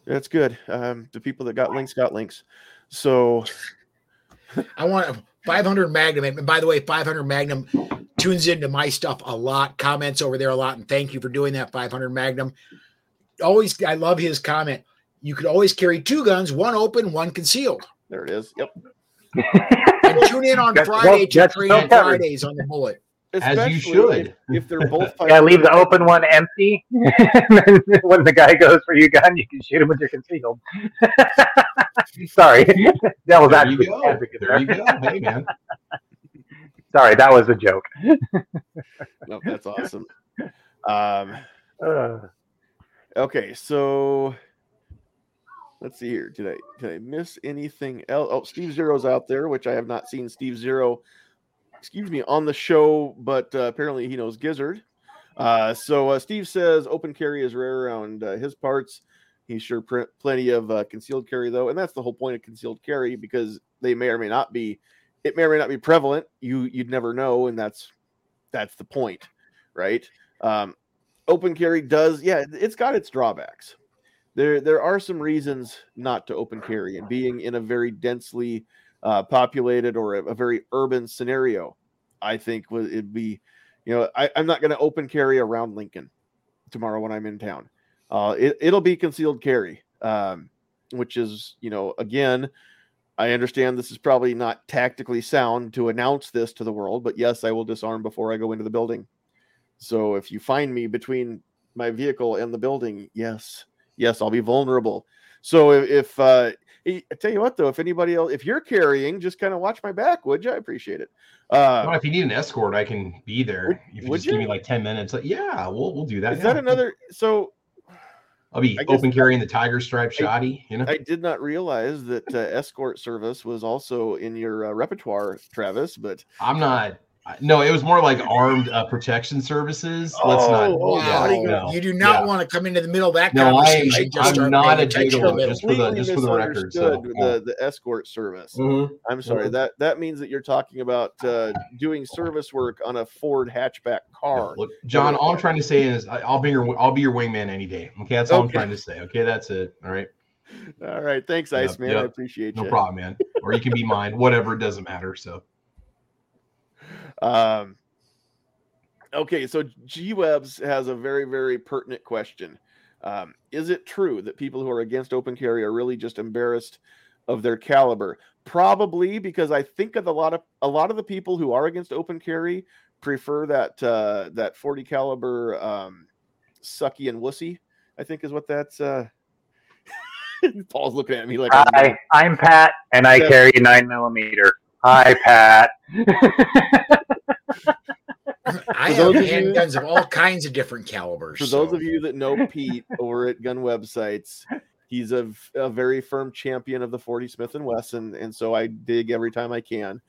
that's good. Um the people that got links got links. So I want 500 Magnum. And by the way, 500 Magnum tunes into my stuff a lot, comments over there a lot. And thank you for doing that, 500 Magnum. Always, I love his comment. You could always carry two guns, one open, one concealed. there it is yep And tune in on Friday well- to that's train on. Fridays on the bullet. As you should. if, if they're both You gotta leave the open one empty. and then when the guy goes for your gun, you can shoot him with your concealed. Sorry, that was There you actually go. There you go. Hey, man. Sorry, that was a joke. no, that's awesome Um, Uh, okay, so let's see here. Did I did I miss anything else? Oh, Steve Zero's out there, which I have not seen Steve Zero, excuse me, on the show, but uh, apparently he knows Gizzard. Uh, so uh, Steve says open carry is rare around uh, his parts. He's sure pr- plenty of uh, concealed carry though, and that's the whole point of concealed carry because they may or may not be. It may or may not be prevalent. You you'd never know, and that's that's the point, right? Um, open carry does, yeah, it's got its drawbacks. There there are some reasons not to open carry, and being in a very densely uh, populated or a, a very urban scenario, I think would it'd be, you know, I, I'm not going to open carry around Lincoln tomorrow when I'm in town. Uh, it, it'll be concealed carry, um, which is, you know, again, I understand this is probably not tactically sound to announce this to the world, but yes, I will disarm before I go into the building. So if you find me between my vehicle and the building, yes, yes, I'll be vulnerable. So if, if uh, I tell you what though, if anybody else, if you're carrying, just kind of watch my back, would you? I appreciate it. Well, Uh, if you need an escort, I can be there. Would- if you just give me like 10 minutes, like, yeah, we'll we'll do that. is that another? So I'll be open carrying the tiger stripe shoddy, you know. I did not realize that uh, escort service was also in your uh, repertoire, Travis. But I'm not. I- No, it was more like armed uh, protection services. Let's not. Oh, oh, yeah, bodyguard. no, you do not yeah. want to come into the middle of that No, I- conversation. just I'm start not a attention gigolo, just for the- just for the record, so, misunderstood yeah. the the escort service. Mhm. I'm sorry Mhm. that that means that you're talking about uh, doing service work on a Ford hatchback car. Look, John, all I'm trying to say is I- I'll be your I'll be your wingman any day. Okay, that's all I'm trying to say. Okay, that's it. All right, All right, thanks, Yep, Iceman. I appreciate no you. problem, man. Or you can be mine. Whatever, it doesn't matter. So Um, okay, so G Webs has a very, very pertinent question. Um, is it true that people who are against open carry are really just embarrassed of their caliber? Probably because I think of a lot of a lot of the people who are against open carry prefer that uh, that 40 caliber um, sucky and wussy. I think is what that's. Uh... Paul's looking at me like I'm- hi, I'm Pat, and I Yeah. carry a nine millimeter. Hi, Pat. I have of handguns of all kinds of different calibers. For those of you that know Pete over at Gun Websites, he's a very firm champion of the 40 Smith and Wesson, and so I dig every time I can.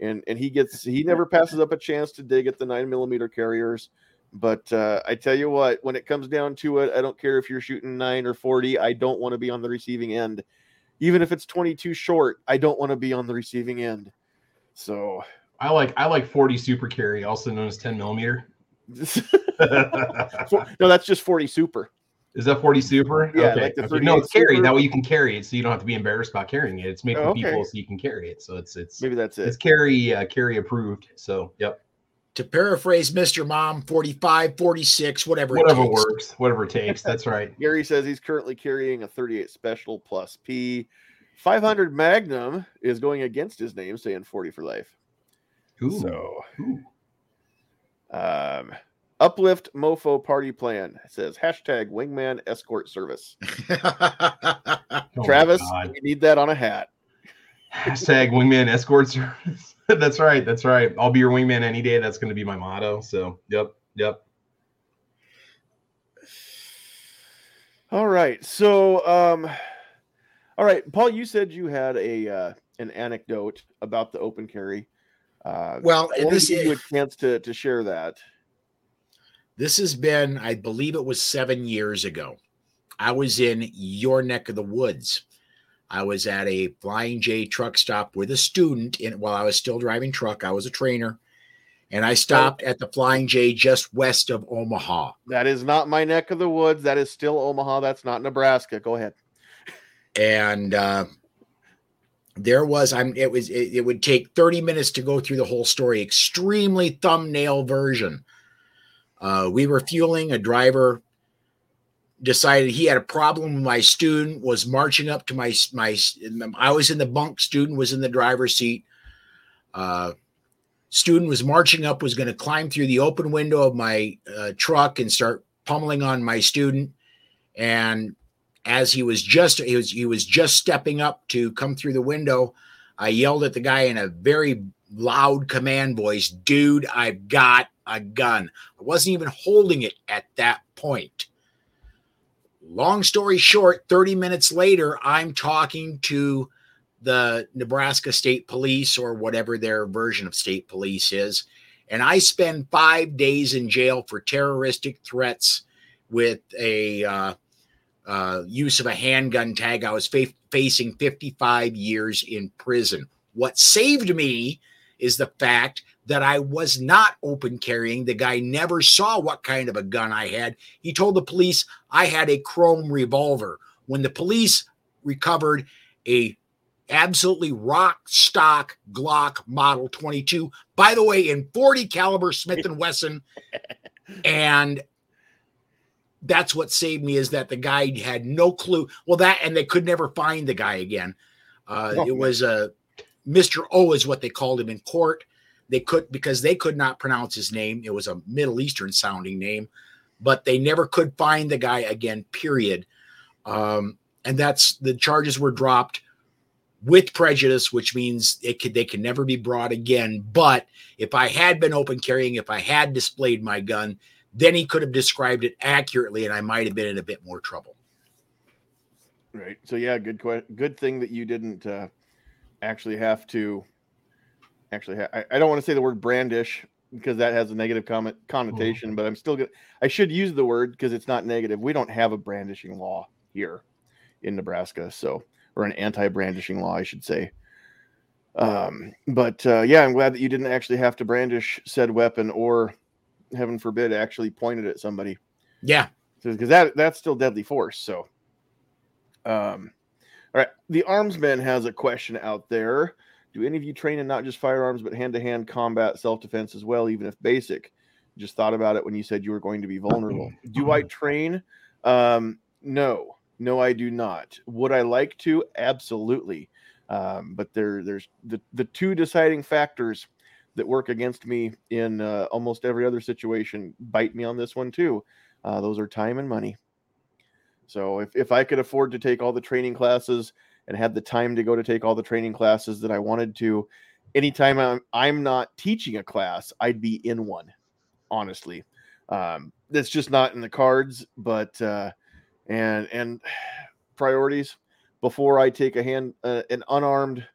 And and he gets he never passes up a chance to dig at the nine millimeter carriers. But uh, I tell you what, when it comes down to it, I don't care if you're shooting nine or 40. I don't want to be on the receiving end, even if it's 22 short. I don't want to be on the receiving end. So I like I like 40 super carry, also known as 10 millimeter. No, that's just 40 super. Is that 40 super? Yeah, okay. like the okay. No, it's carry. super. That way you can carry it, so you don't have to be embarrassed about carrying it. It's made for Oh, okay. people, so you can carry it. So it's it's Maybe that's it. it's carry uh, carry approved. So yep, to paraphrase Mr. Mom, 45, 46, whatever. it whatever takes. works, whatever it takes. That's right. Gary says he's currently carrying a 38 Special Plus P. 500 Magnum is going against his name, saying 40 for life. Ooh. So, Ooh. um, Uplift Mofo Party Plan says hashtag Wingman Escort Service. Oh Travis, God. we need that on a hat. Hashtag wingman escort service. that's right. That's right. I'll be your wingman any day. That's going to be my motto. So, yep. Yep. All right. So, um, all right, Paul, you said you had a uh, an anecdote about the open carry. Uh, well, this give you a chance to to share that. This has been, I believe it was seven years ago. I was in your neck of the woods. I was at a Flying J truck stop with a student in while I was still driving truck. I was a trainer. And I stopped at the Flying J just west of Omaha. That is not my neck of the woods. That is still Omaha. That's not Nebraska. Go ahead. And uh there was I'm it was it, it would take 30 minutes to go through the whole story. Extremely thumbnail version. Uh we were fueling a driver decided he had a problem my student was marching up to my my i was in the bunk student was in the driver's seat uh student was marching up was going to climb through the open window of my uh, truck and start pummeling on my student and as he was just he was he was just stepping up to come through the window i yelled at the guy in a very loud command voice dude i've got a gun. I wasn't even holding it at that point. Long story short, 30 minutes later, I'm talking to the Nebraska State Police or whatever their version of state police is. And I spend five days in jail for terroristic threats with a uh, uh, use of a handgun tag. I was fa- facing 55 years in prison. What saved me is the fact that I was not open carrying. The guy never saw what kind of a gun I had. He told the police I had a chrome revolver. When the police recovered a absolutely rock stock Glock Model 22, by the way, in 40 caliber Smith and Wesson, and that's what saved me is that the guy had no clue. Well, that and they could never find the guy again. Uh, Oh, it was a uh, Mr. O is what they called him in court. They could because they could not pronounce his name. It was a Middle Eastern sounding name, but they never could find the guy again. Period. Um, and that's the charges were dropped with prejudice, which means it could they can never be brought again. But if I had been open carrying, if I had displayed my gun, then he could have described it accurately, and I might have been in a bit more trouble. Right. So yeah, good que- good thing that you didn't uh, actually have to actually ha- I, I don't want to say the word brandish because that has a negative comment connotation, but I'm still gonna I should use the word because it's not negative. We don't have a brandishing law here in Nebraska, so or an anti-brandishing law, I should say. Um, but uh, yeah, I'm glad that you didn't actually have to brandish said weapon or heaven forbid actually pointed at somebody Yeah, because that that's still deadly force. So, um, all right, the armsman has a question out there. Do any of you train in not just firearms but hand-to-hand combat self-defense as well, even if basic? Just thought about it when you said you were going to be vulnerable. Do I train? Um, no, no, I do not. Would I like to? Absolutely. Um, but there, there's the the two deciding factors that work against me in uh, almost every other situation bite me on this one too. Uh, those are time and money. So if, if I could afford to take all the training classes and had the time to go to take all the training classes that I wanted to, anytime I'm, I'm not teaching a class, I'd be in one, honestly. Um, that's just not in the cards, but, uh, and, and priorities before I take a hand, uh, an unarmed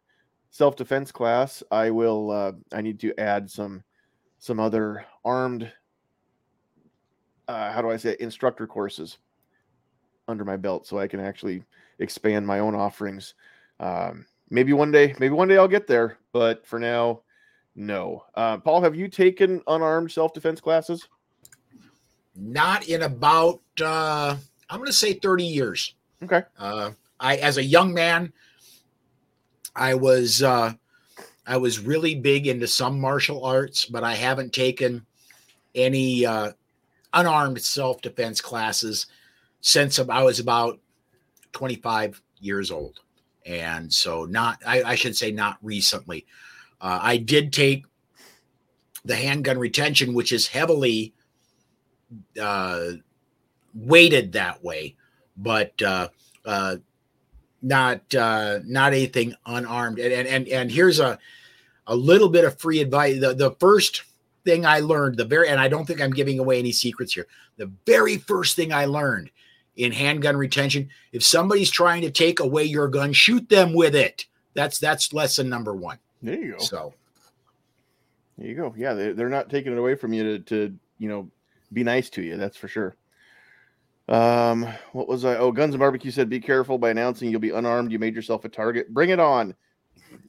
self-defense class, I will, uh, I need to add some, some other armed uh, how do I say it, instructor courses under my belt so I can actually expand my own offerings. Um, maybe one day, maybe one day I'll get there, but for now, no. Uh, Paul, have you taken unarmed self defense classes? not in about uh, I'm going to say 30 years. Okay. Uh, I, as a young man, I was uh, I was really big into some martial arts, but I haven't taken any uh, unarmed self defense classes since I was about 25 years old, and so not I, I should say not recently. Uh, I did take the handgun retention, which is heavily uh, weighted that way, but uh, uh, not uh, not anything unarmed. And, and and and here's a a little bit of free advice. The the first thing I learned, the very and I don't think I'm giving away any secrets here. The very first thing I learned in handgun retention, if somebody's trying to take away your gun, shoot them with it. That's that's lesson number one. There you go. So There you go. Yeah, they, they're not taking it away from you to, to, you know, be nice to you. That's for sure. Um, what was I? Oh, Guns and Barbecue said, "Be careful by announcing you'll be unarmed. You made yourself a target. Bring it on.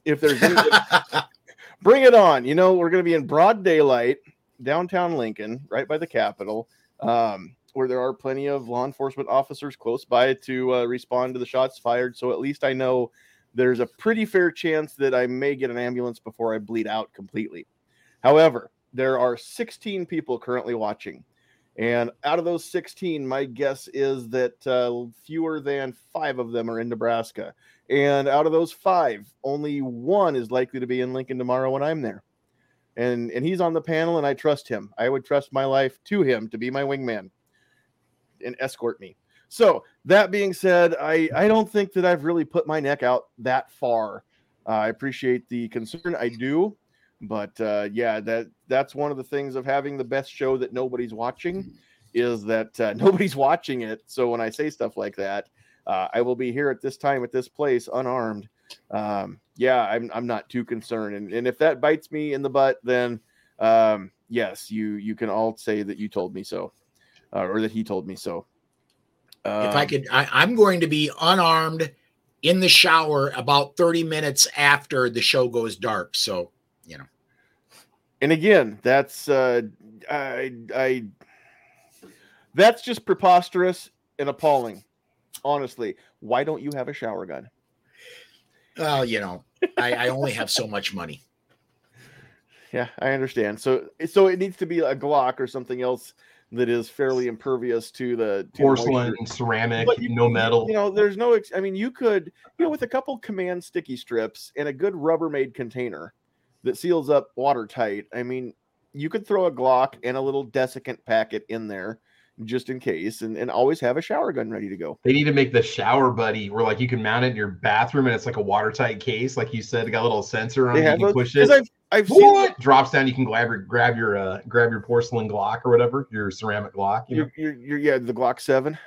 If there's bring it on. You know, we're going to be in broad daylight, downtown Lincoln, right by the Capitol, um, where there are plenty of law enforcement officers close by to uh, respond to the shots fired. So at least I know there's a pretty fair chance that I may get an ambulance before I bleed out completely. However, there are 16 people currently watching. And out of those 16, my guess is that uh, fewer than five of them are in Nebraska. And out of those five, only one is likely to be in Lincoln tomorrow when I'm there. And and he's on the panel, and I trust him. I would trust my life to him to be my wingman and escort me. So that being said, I I don't think that I've really put my neck out that far. Uh, I appreciate the concern. I do. But uh, yeah, that that's one of the things of having the best show that nobody's watching is that uh, nobody's watching it. So when I say stuff like that, uh, I will be here at this time at this place unarmed. Um, yeah, I'm I'm not too concerned, and and if that bites me in the butt, then um, yes, you you can all say that you told me so, uh, or that he told me so. if I Um, could, I, I'm going to be unarmed in the shower about 30 minutes after the show goes dark. So, and again that's uh i i that's just preposterous and appalling honestly why don't you have a shower gun well, you know, I, I only have so much money. yeah i understand so so it needs to be a glock or something else that is fairly impervious to the to Porcelain, moisture. ceramic, you- no metal. you know there's no ex- i mean you could you know with a couple command sticky strips and a good rubbermaid container that seals up watertight i mean you could throw a glock and a little desiccant packet in there just in case and, and always have a shower gun ready to go They need to make the shower buddy where like you can mount it in your bathroom and it's like a watertight case, like you said, it got a little sensor on they it. You can those push it. i've i've seen What? Drops down, you can grab your grab your uh grab your porcelain Glock or whatever, your ceramic Glock. You know? your, your, your, yeah the glock 7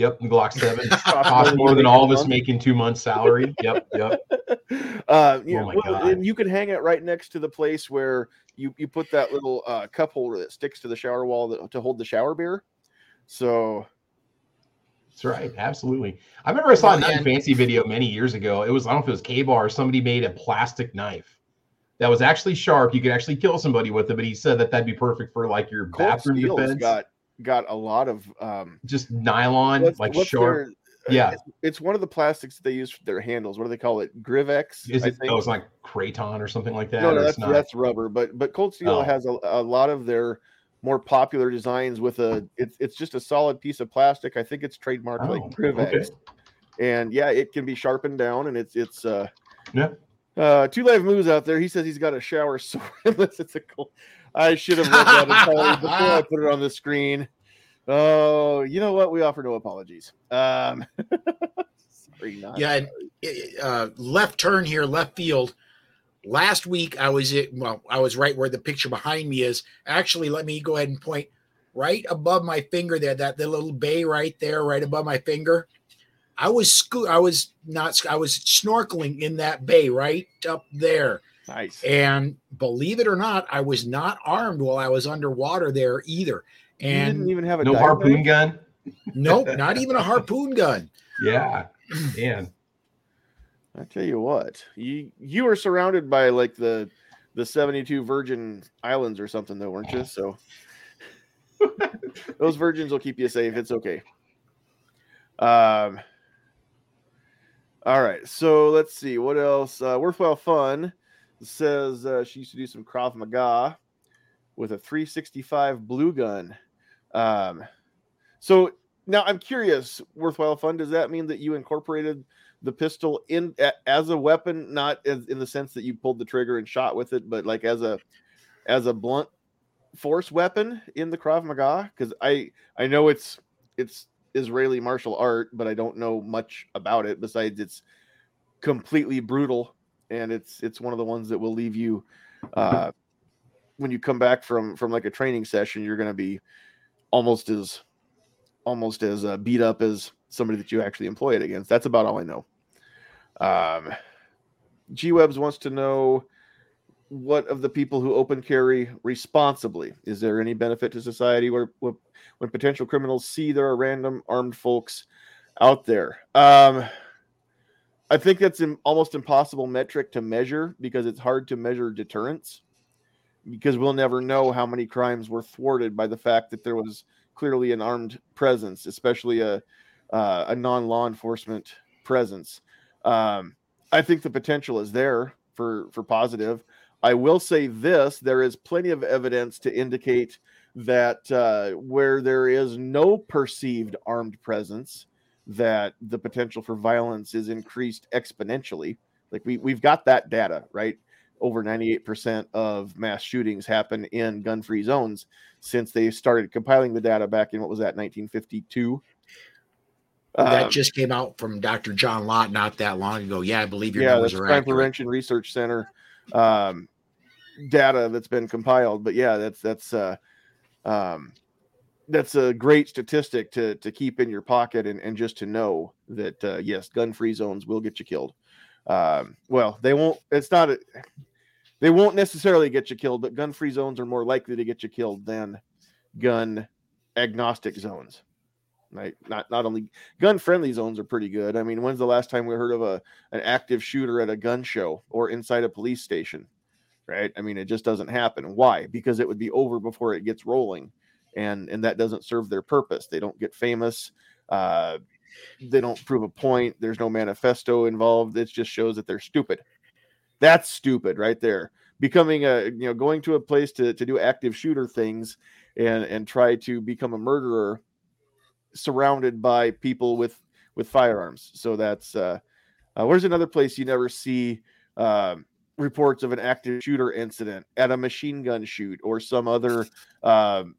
Yep, the Glock seven. Cost Cost more than all of us making two months salary. Yep, yep. uh you Oh know, my well, God. and you can hang it right next to the place where you you put that little uh cup holder that sticks to the shower wall that, to hold the shower beer so That's right. Absolutely. I remember I saw a Nothing fancy video many years ago. It was, I don't know if it was Ka-Bar, somebody made a plastic knife that was actually sharp. You could actually kill somebody with it, but he said that that'd be perfect for like your Cold bathroom defense. got got a lot of um Just nylon, what's- like what's sharp. their- Yeah. it's, it's one of the plastics that they use for their handles what do they call it grivex Is I it? think. Oh, it's like Kraton or something like that. no, no that's not? that's rubber but but cold steel Oh. has a, a lot of their more popular designs with a it's it's just a solid piece of plastic i think it's trademarked like Oh, grivex okay. and yeah it can be sharpened down and it's it's uh Yeah. uh two live moves out there he says he's got a shower sword unless it's a cold i should have read that entirely before i put it on the screen oh you know what we offer no apologies um sorry not Yeah, and, uh, left turn here, left field. Last week I was it. Well, I was right where the picture behind me is. Actually, let me go ahead and point right above my finger there. That the little bay right there, right above my finger. I was sco- I was not. I was snorkeling in that bay right up there. Nice And believe it or not, I was not armed while I was underwater there either. And you didn't even have a No harpoon gun. nope, not even a harpoon gun. Yeah. Man. I tell you what, you you were surrounded by like the the 72 Virgin Islands or something though, weren't you? So those virgins will keep you safe. It's okay. Um all right, so let's see what else. Uh, Worthwhile Fun says uh, she used to do some Krav Maga with a 365 blue gun. Um, so now I'm curious, Worthwhile Fun, does that mean that you incorporated the pistol in a, as a weapon, not as, in the sense that you pulled the trigger and shot with it, but like as a as a blunt force weapon in the Krav Maga? Because I I know it's it's Israeli martial art, but I don't know much about it besides it's completely brutal and it's it's one of the ones that will leave you uh when you come back from from like a training session you're going to be almost as almost as uh, beat up as somebody that you actually employ it against. That's about all i know. Um g webs wants to know what of the people who open carry responsibly. Is there any benefit to society where, where when potential criminals see there are random armed folks out there? Um I think that's an almost impossible metric to measure because it's hard to measure deterrence because we'll never know how many crimes were thwarted by the fact that there was clearly an armed presence, especially a uh, a non law enforcement presence. Um, I think the potential is there for for positive. I will say this: there is plenty of evidence to indicate that uh, where there is no perceived armed presence, that the potential for violence is increased exponentially. Like we we've got that data, right? Over 98% of mass shootings happen in gun-free zones since they started compiling the data back in what was that 1952. that Um, just came out from Dr. John Lott not that long ago. Yeah, I believe your yeah, numbers that's are Crime. Prevention Research Center. Um, data that's been compiled. But yeah, that's that's uh, um, that's a great statistic to to keep in your pocket and, and just to know that uh, yes, gun free zones will get you killed. Um, well, they won't. It's not. A, they won't necessarily get you killed, but gun free zones are more likely to get you killed than gun agnostic zones. Right? Not not only gun friendly zones are pretty good. I mean, when's the last time we heard of a an active shooter at a gun show or inside a police station? Right? I mean, it just doesn't happen. Why? Because it would be over before it gets rolling, and and that doesn't serve their purpose. They don't get famous. Uh, they don't prove a point. There's no manifesto involved. It just shows that they're stupid. That's stupid right there. Becoming a you know going to a place to to do active shooter things and and try to become a murderer surrounded by people with with firearms. So that's uh, uh where's another place you never see um, reports of an active shooter incident at a machine gun shoot or some other um,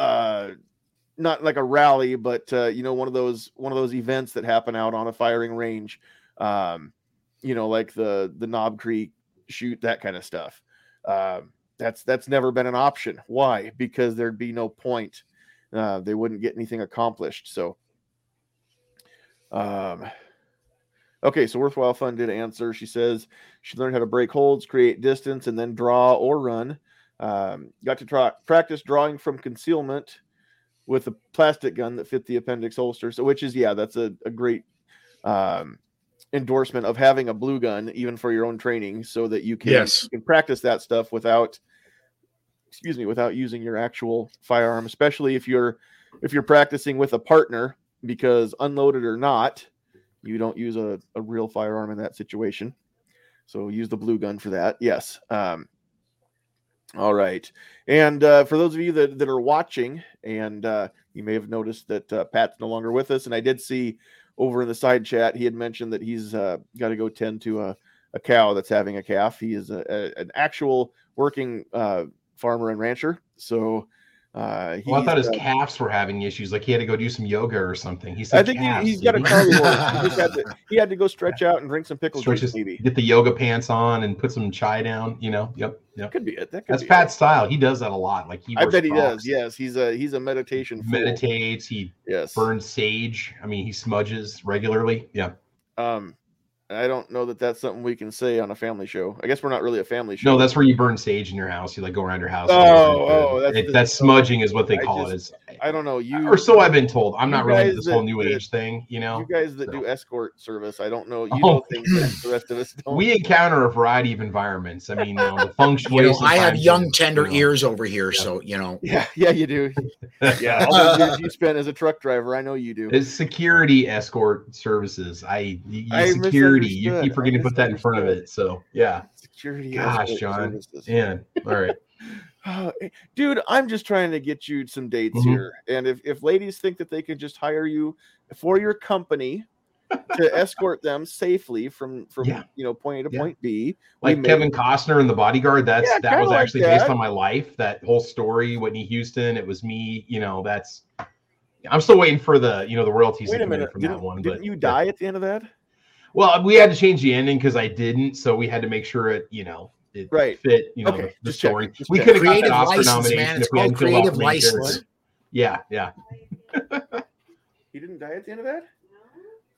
uh, not like a rally, but uh, you know one of those one of those events that happen out on a firing range. Um, you know, like the the Knob Creek shoot, that kind of stuff. Um, that's that's never been an option. Why? Because there'd be no point. Uh, they wouldn't get anything accomplished. So, um, okay. So worthwhile fun did answer. She says she learned how to break holds, create distance, and then draw or run. Um, got to try practice drawing from concealment with a plastic gun that fit the appendix holster. So, which is yeah, that's a, a great um, endorsement of having a blue gun even for your own training, so that you can, Yes. you can practice that stuff without excuse me without using your actual firearm, especially if you're if you're practicing with a partner because unloaded or not, you don't use a, a real firearm in that situation. So use the blue gun for that. Yes. Um, all right. And uh, for those of you that, that are watching, and uh, you may have noticed that uh, Pat's no longer with us, and I did see over in the side chat he had mentioned that he's uh, got to go tend to a, a cow that's having a calf. He is a, a, an actual working uh, farmer and rancher. So uh, Well, I thought his uh, calves were having issues. Like he had to go do some yoga or something. He said I think calves, he, he's got a didn't he? just had to, he had to go stretch out and drink some pickle Stretch juice. Maybe Get the yoga pants on and put some chai down. You know. Yep. Yep. could be it. That could That's Pat's style. He does that a lot. Like he. I bet he does. Yes, he's a he's a meditation. Meditates. He Yes. burns sage. I mean, he smudges regularly. Yeah. Um, I don't know that that's something we can say on a family show. I guess we're not really a family show. No, that's where you burn sage in your house. You like go around your house. Oh, and oh, oh that's It- the- that's smudging is what they I call just- it. It's, I don't know you or so I've been told. I'm not really into this whole new that- age thing. You know. You guys that do escort service, I don't know. You Oh. know things that the rest of us don't. we encounter a variety of environments. I mean, you know, the feng shui. You know, I have young is, tender you know, ears over here, Yeah. so you know. yeah, yeah, you do. Yeah, all those years you spent as a truck driver, I know you do. It's security escort services. I, you, I security. You keep forgetting to put that in front of it. So yeah, Security. Gosh, John. yeah. All right. Oh, dude, I'm just trying to get you some dates Mhm. here. And if, if ladies think that they can just hire you for your company to escort them safely from from Yeah. you know point A to Yeah. point B, Like may- Kevin Costner in The Bodyguard. That's Yeah, that was like actually based on my life. That whole story, Whitney Houston. It was me. You know, that's. I'm still waiting for the you know the royalties wait a minute, from didn't, that one. didn't but you die at the end of that? Well, we had to change the ending because I didn't, so we had to make sure it you know it Right. fit you know Okay, the, the just checking, story. just we could have got an that Oscar license, nomination man. It's if we hadn't called off creative the main license. character. Yeah, yeah. He didn't die at the end of that?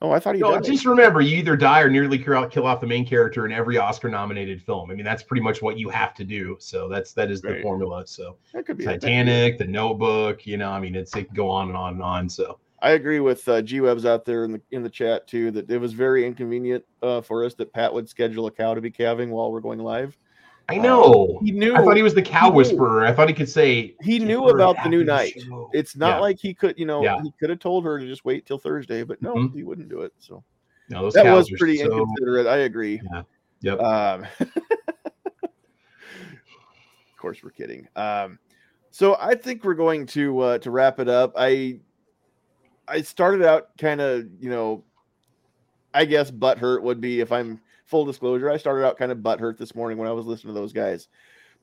Oh, I thought he No, died. just remember, you either die or nearly kill off the main character in every Oscar-nominated film. I mean, that's pretty much what you have to do. So that's that is the Right. formula. So that could be it. Could be. Titanic, The Notebook, you know, I mean, it's it can go on and on and on. So I agree with uh, G Webs out there in the in the chat too that it was very inconvenient uh, for us that Pat would schedule a cow to be calving while we're going live. I know. He knew. I thought he was the cow whisperer. I thought he could say he knew about the new night. show." It's not Yeah. like he could, you know, Yeah. he could have told her to just wait till Thursday, but no, Mhm. he wouldn't do it. So no, those that was pretty so, inconsiderate. I agree. Yeah. Yep. Um, of course, we're kidding. Um, so I think we're going to uh, to wrap it up. I I started out kind of, you know, I guess butthurt would be if I'm full disclosure. I started out kind of butthurt this morning when I was listening to those guys,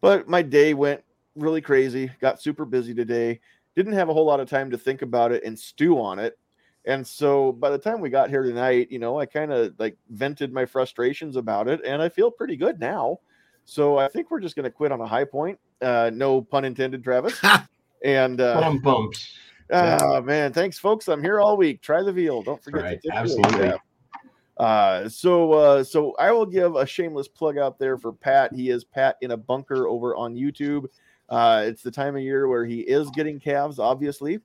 but my day went really crazy. Got super busy today. Didn't have a whole lot of time to think about it and stew on it. And so by the time we got here tonight, you know, I kind of like vented my frustrations about it and I feel pretty good now. So I think we're just going to quit on a high point. Uh, no pun intended, Travis. and uh, Bum bumps. Oh man, thanks, folks. I'm here all week. Try the veal. Don't forget Right, your absolutely. Uh, so uh, so I will give a shameless plug out there for Pat. He is Pat in a bunker over on YouTube. Uh, it's the time of year where he is getting calves, obviously,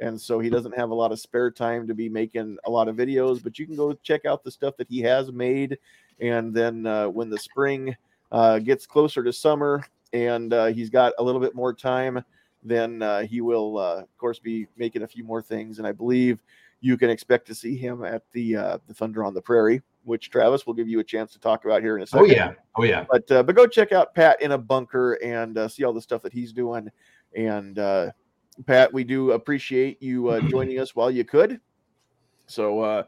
and so he doesn't have a lot of spare time to be making a lot of videos. But you can go check out the stuff that he has made, and then uh, when the spring uh, gets closer to summer and uh, he's got a little bit more time, then uh, he will, uh, of course, be making a few more things. And I believe you can expect to see him at the uh, the Thunder on the Prairie, which Travis will give you a chance to talk about here in a second. Oh second. yeah. Oh yeah. But uh, but go check out Pat in a bunker and uh, see all the stuff that he's doing. And uh, Pat, we do appreciate you uh, joining us while you could. So, uh,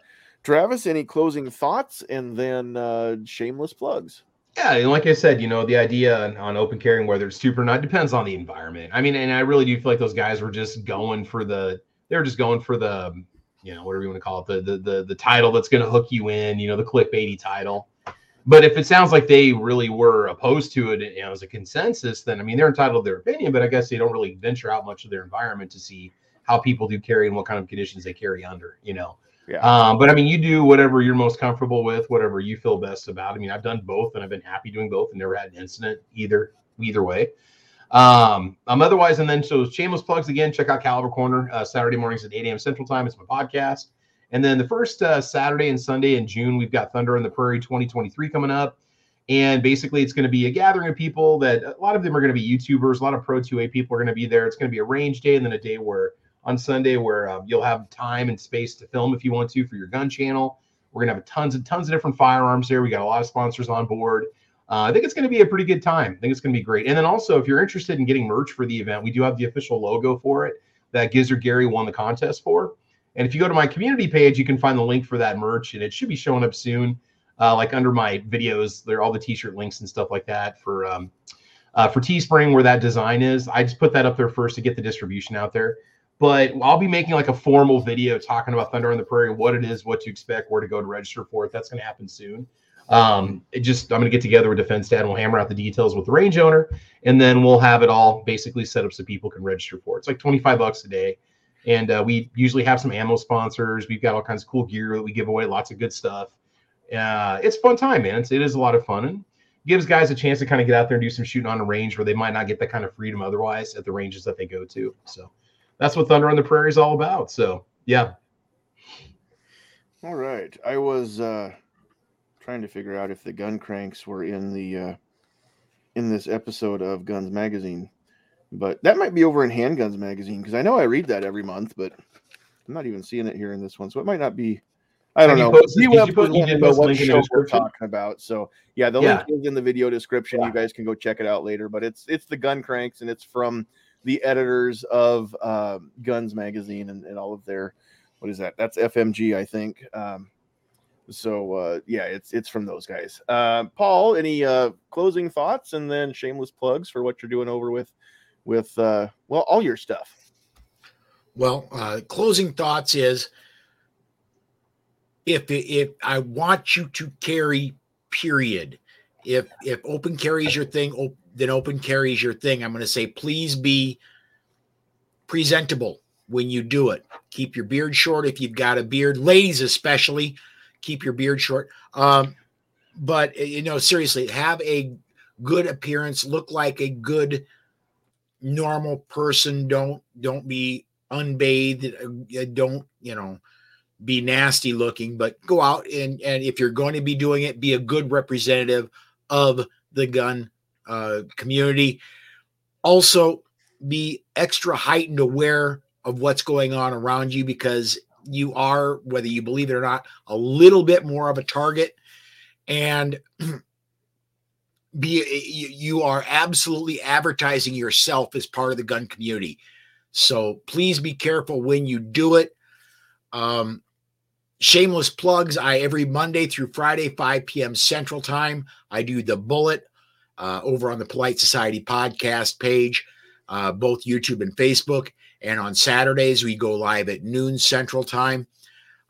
Travis, any closing thoughts, and then uh, shameless plugs. Yeah, and like I said, you know, the idea on, on open carrying, whether it's super or not, depends on the environment. I mean, and I really do feel like those guys were just going for the, they were just going for the, you know, whatever you want to call it, the the the, the title that's going to hook you in, you know, the clickbaity title. But if it sounds like they really were opposed to it, you know, as a consensus, then I mean, they're entitled to their opinion, but I guess they don't really venture out much of their environment to see how people do carry and what kind of conditions they carry under, you know. Yeah. Um, but I mean, you do whatever you're most comfortable with, whatever you feel best about. I mean, I've done both, and I've been happy doing both, and never had an incident either either way. Um, um, otherwise, and then so shameless plugs again. Check out Caliber Corner uh, Saturday mornings at 8 a.m. Central Time. It's my podcast. And then the first uh, Saturday and Sunday in June, we've got Thunder on the Prairie 2023 coming up. And basically, it's going to be a gathering of people that a lot of them are going to be YouTubers. A lot of Pro 2A people are going to be there. It's going to be a range day and then a day where on Sunday where uh, you'll have time and space to film if you want to for your gun channel. We're gonna have tons and tons of different firearms there. We got a lot of sponsors on board. Uh, I think it's going to be a pretty good time. I think it's going to be great. And then also, if you're interested in getting merch for the event, we do have the official logo for it that Gizzard Gary won the contest for. And if you go to my community page, you can find the link for that merch, and it should be showing up soon. Uh, like under my videos, there are all the t-shirt links and stuff like that for um, uh, for Teespring where that design is. I just put that up there first to get the distribution out there. But I'll be making like a formal video talking about Thunder on the Prairie, what it is, what to expect, where to go to register for it. That's going to happen soon. Um, it just I'm going to get together with Defense Dad and we'll hammer out the details with the range owner, and then we'll have it all basically set up so people can register for it. It's like 25 bucks a day. And uh, we usually have some ammo sponsors. We've got all kinds of cool gear that we give away, lots of good stuff. Uh, it's a fun time, man. It's, it is a lot of fun and gives guys a chance to kind of get out there and do some shooting on a range where they might not get that kind of freedom otherwise at the ranges that they go to. So that's what Thunder on the Prairie is all about. So yeah, All right. I was uh trying to figure out if the gun cranks were in the uh in this episode of Guns Magazine. But that might be over in Handguns Magazine because I know I read that every month, but I'm not even seeing it here in this one. So it might not be I don't know. posted- you you did post what link in the show we're description? talking about. So yeah, the Yeah. link is in the video description. Yeah. You guys can go check it out later. But it's it's the gun cranks and it's from the editors of uh, Guns Magazine and, and all of their what is that? That's FMG, I think. Um, so uh, yeah, it's it's from those guys. Uh, Paul, any uh, closing thoughts and then shameless plugs for what you're doing over with with uh, well all your stuff. Well, uh, closing thoughts is if if I want you to carry, period. If if open carry is your thing, op- then open carry is your thing. I'm going to say please be presentable when you do it. Keep your beard short if you've got a beard, ladies especially. Keep your beard short. Um, but uh, you know, seriously, have a good appearance. Look like a good normal person. Don't don't be unbathed uh, don't you know be nasty looking but go out and and if you're going to be doing it be a good representative of the gun uh, community. Also be extra heightened aware of what's going on around you because you are whether you believe it or not a little bit more of a target. And be you, are absolutely advertising yourself as part of the gun community. So please be careful when you do it. Um, shameless plugs. I every Monday through Friday, 5 p.m. Central Time, I do the bullet uh, over on the Polite Society podcast page, uh, both YouTube and Facebook. And on Saturdays, we go live at noon Central Time.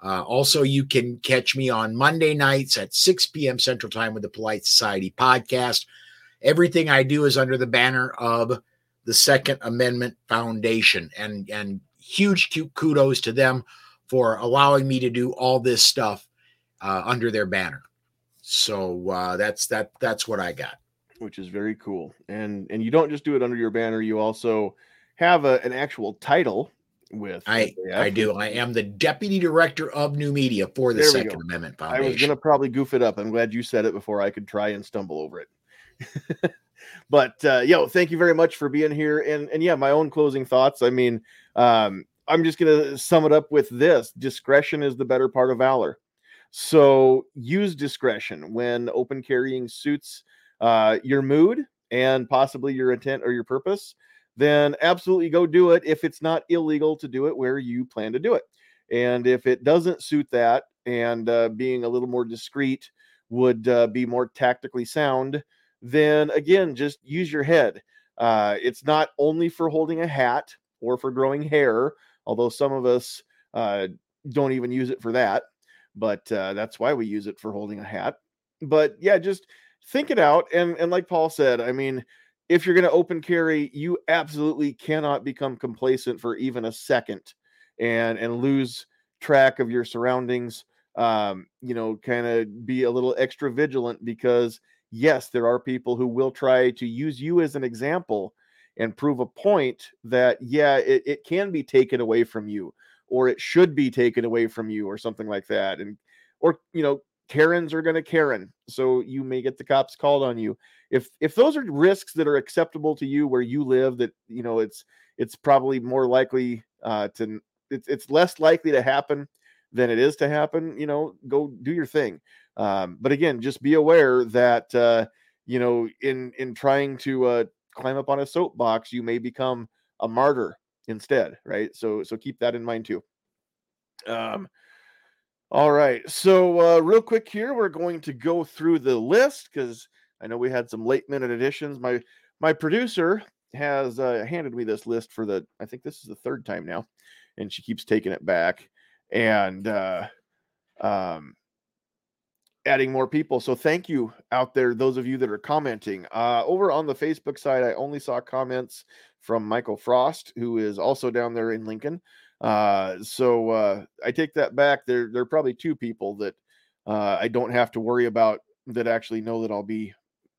Uh, also, you can catch me on Monday nights at 6 p.m. Central Time with the Polite Society podcast. everything I do is under the banner of the Second Amendment Foundation, and and huge kudos to them for allowing me to do all this stuff uh, under their banner. So uh, that's that. That's what I got. Which is very cool, and and you don't just do it under your banner. You also have a, an actual title with. I I do. I am the deputy director of new media for the Second Amendment Foundation. I was going to probably goof it up. I'm glad you said it before I could try and stumble over it. but uh, yo, thank you very much for being here. And and yeah, my own closing thoughts. I mean, um, I'm just gonna sum it up with this: discretion is the better part of valor. So use discretion when open carrying suits uh, your mood and possibly your intent or your purpose. Then absolutely go do it if it's not illegal to do it where you plan to do it. And if it doesn't suit that, and uh, being a little more discreet would uh, be more tactically sound, then again, just use your head. Uh, it's not only for holding a hat or for growing hair, although some of us uh, don't even use it for that. But uh, that's why we use it for holding a hat. But yeah, just think it out. And and like Paul said, I mean, if you're going to open carry, you absolutely cannot become complacent for even a second, and and lose track of your surroundings. Um, you know, kind of be a little extra vigilant because yes, there are people who will try to use you as an example and prove a point that, yeah, it, it can be taken away from you or it should be taken away from you or something like that. And, or, you know, Karens are going to Karen. So you may get the cops called on you. If, if those are risks that are acceptable to you where you live, that, you know, it's, it's probably more likely uh, to, it's, it's less likely to happen than it is to happen, you know, go do your thing. Um, but again, just be aware that uh, you know, in in trying to uh, climb up on a soapbox, you may become a martyr instead, right? So so keep that in mind too. Um, all right. So uh, real quick here, we're going to go through the list because I know we had some late minute additions. My my producer has uh, handed me this list for the I think this is the third time now, and she keeps taking it back. And uh, um, adding more people. So thank you out there, those of you that are commenting. Uh, over on the Facebook side, I only saw comments from Michael Frost, who is also down there in Lincoln. Uh, so uh, I take that back. There, there are probably two people that uh, I don't have to worry about that actually know that I'll be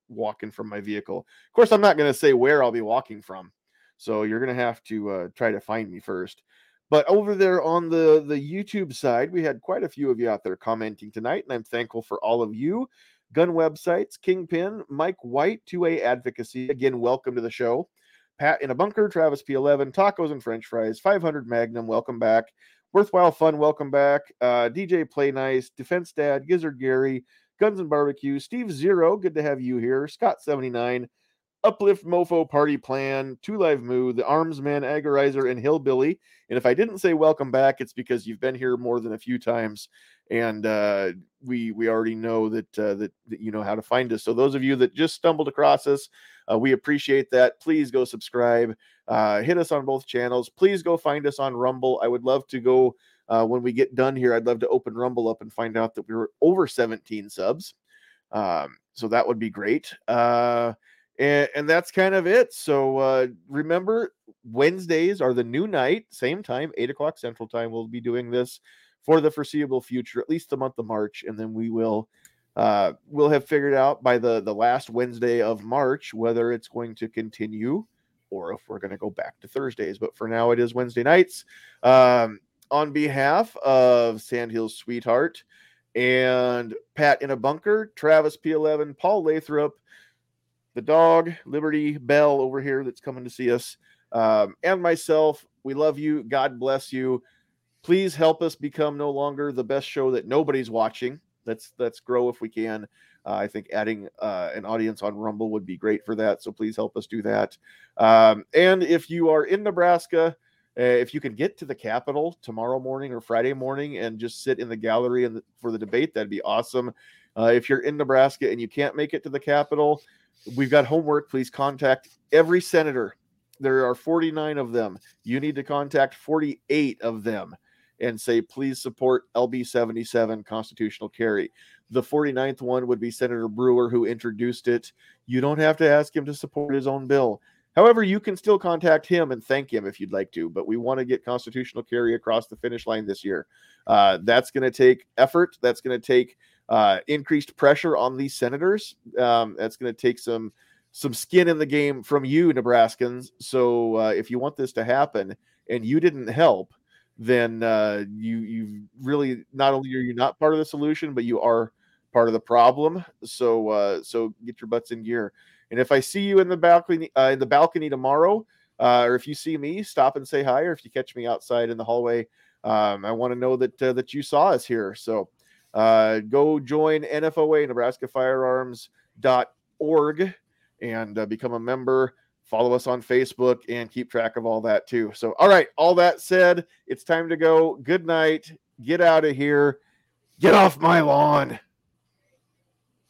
walking from my vehicle. Of course, I'm not going to say where I'll be walking from. So you're going to have to uh, try to find me first. But over there on the the YouTube side, we had quite a few of you out there commenting tonight, and I'm thankful for all of you. Gun websites, Kingpin, Mike White, 2A Advocacy. Again, welcome to the show. Pat in a bunker, Travis P11, tacos and French fries, 500 Magnum, welcome back. Worthwhile Fun, welcome back. Uh, DJ Play Nice, Defense Dad, Gizzard Gary, Guns and Barbecue, Steve Zero, good to have you here. Scott 79, Uplift Mofo Party Plan, Two Live Moo, The Armsman, Agorizer, and Hillbilly. And if I didn't say welcome back, it's because you've been here more than a few times, and uh, we we already know that, uh, that that you know how to find us. So those of you that just stumbled across us, uh, we appreciate that. Please go subscribe, uh, hit us on both channels. Please go find us on Rumble. I would love to go uh, when we get done here. I'd love to open Rumble up and find out that we were over 17 subs. Um, so that would be great. And, and that's kind of it. So uh, remember, Wednesdays are the new night, same time, eight o'clock Central Time. We'll be doing this for the foreseeable future, at least the month of March, and then we will uh, we'll have figured out by the the last Wednesday of March whether it's going to continue or if we're going to go back to Thursdays. But for now, it is Wednesday nights. Um, on behalf of Sandhills Sweetheart and Pat in a Bunker, Travis P11, Paul Lathrop, the dog, Liberty Bell over here that's coming to see us, um, and myself. We love you. God bless you. Please help us become no longer the best show that nobody's watching. Let's let's grow if we can. Uh, I think adding uh, an audience on Rumble would be great for that. So please help us do that. Um, and if you are in Nebraska, uh, if you can get to the Capitol tomorrow morning or Friday morning and just sit in the gallery and for the debate, that'd be awesome. Uh, if you're in Nebraska and you can't make it to the Capitol, we've got homework. Please contact every senator. There are 49 of them. You need to contact 48 of them and say, please support LB77 constitutional carry. The 49th one would be Senator Brewer, who introduced it. You don't have to ask him to support his own bill. However, you can still contact him and thank him if you'd like to, but we want to get constitutional carry across the finish line this year. Uh, that's going to take effort. That's going to take uh, increased pressure on these senators. Um, that's going to take some some skin in the game from you, Nebraskans. So uh, if you want this to happen and you didn't help, then uh, you you really not only are you not part of the solution, but you are part of the problem. So uh, so get your butts in gear. And if I see you in the balcony uh, in the balcony tomorrow, uh, or if you see me, stop and say hi. Or if you catch me outside in the hallway, um, I want to know that uh, that you saw us here. So uh, go join NFOA Nebraska and uh, become a member. Follow us on Facebook and keep track of all that too. So, all right, all that said, it's time to go. Good night. Get out of here. Get off my lawn.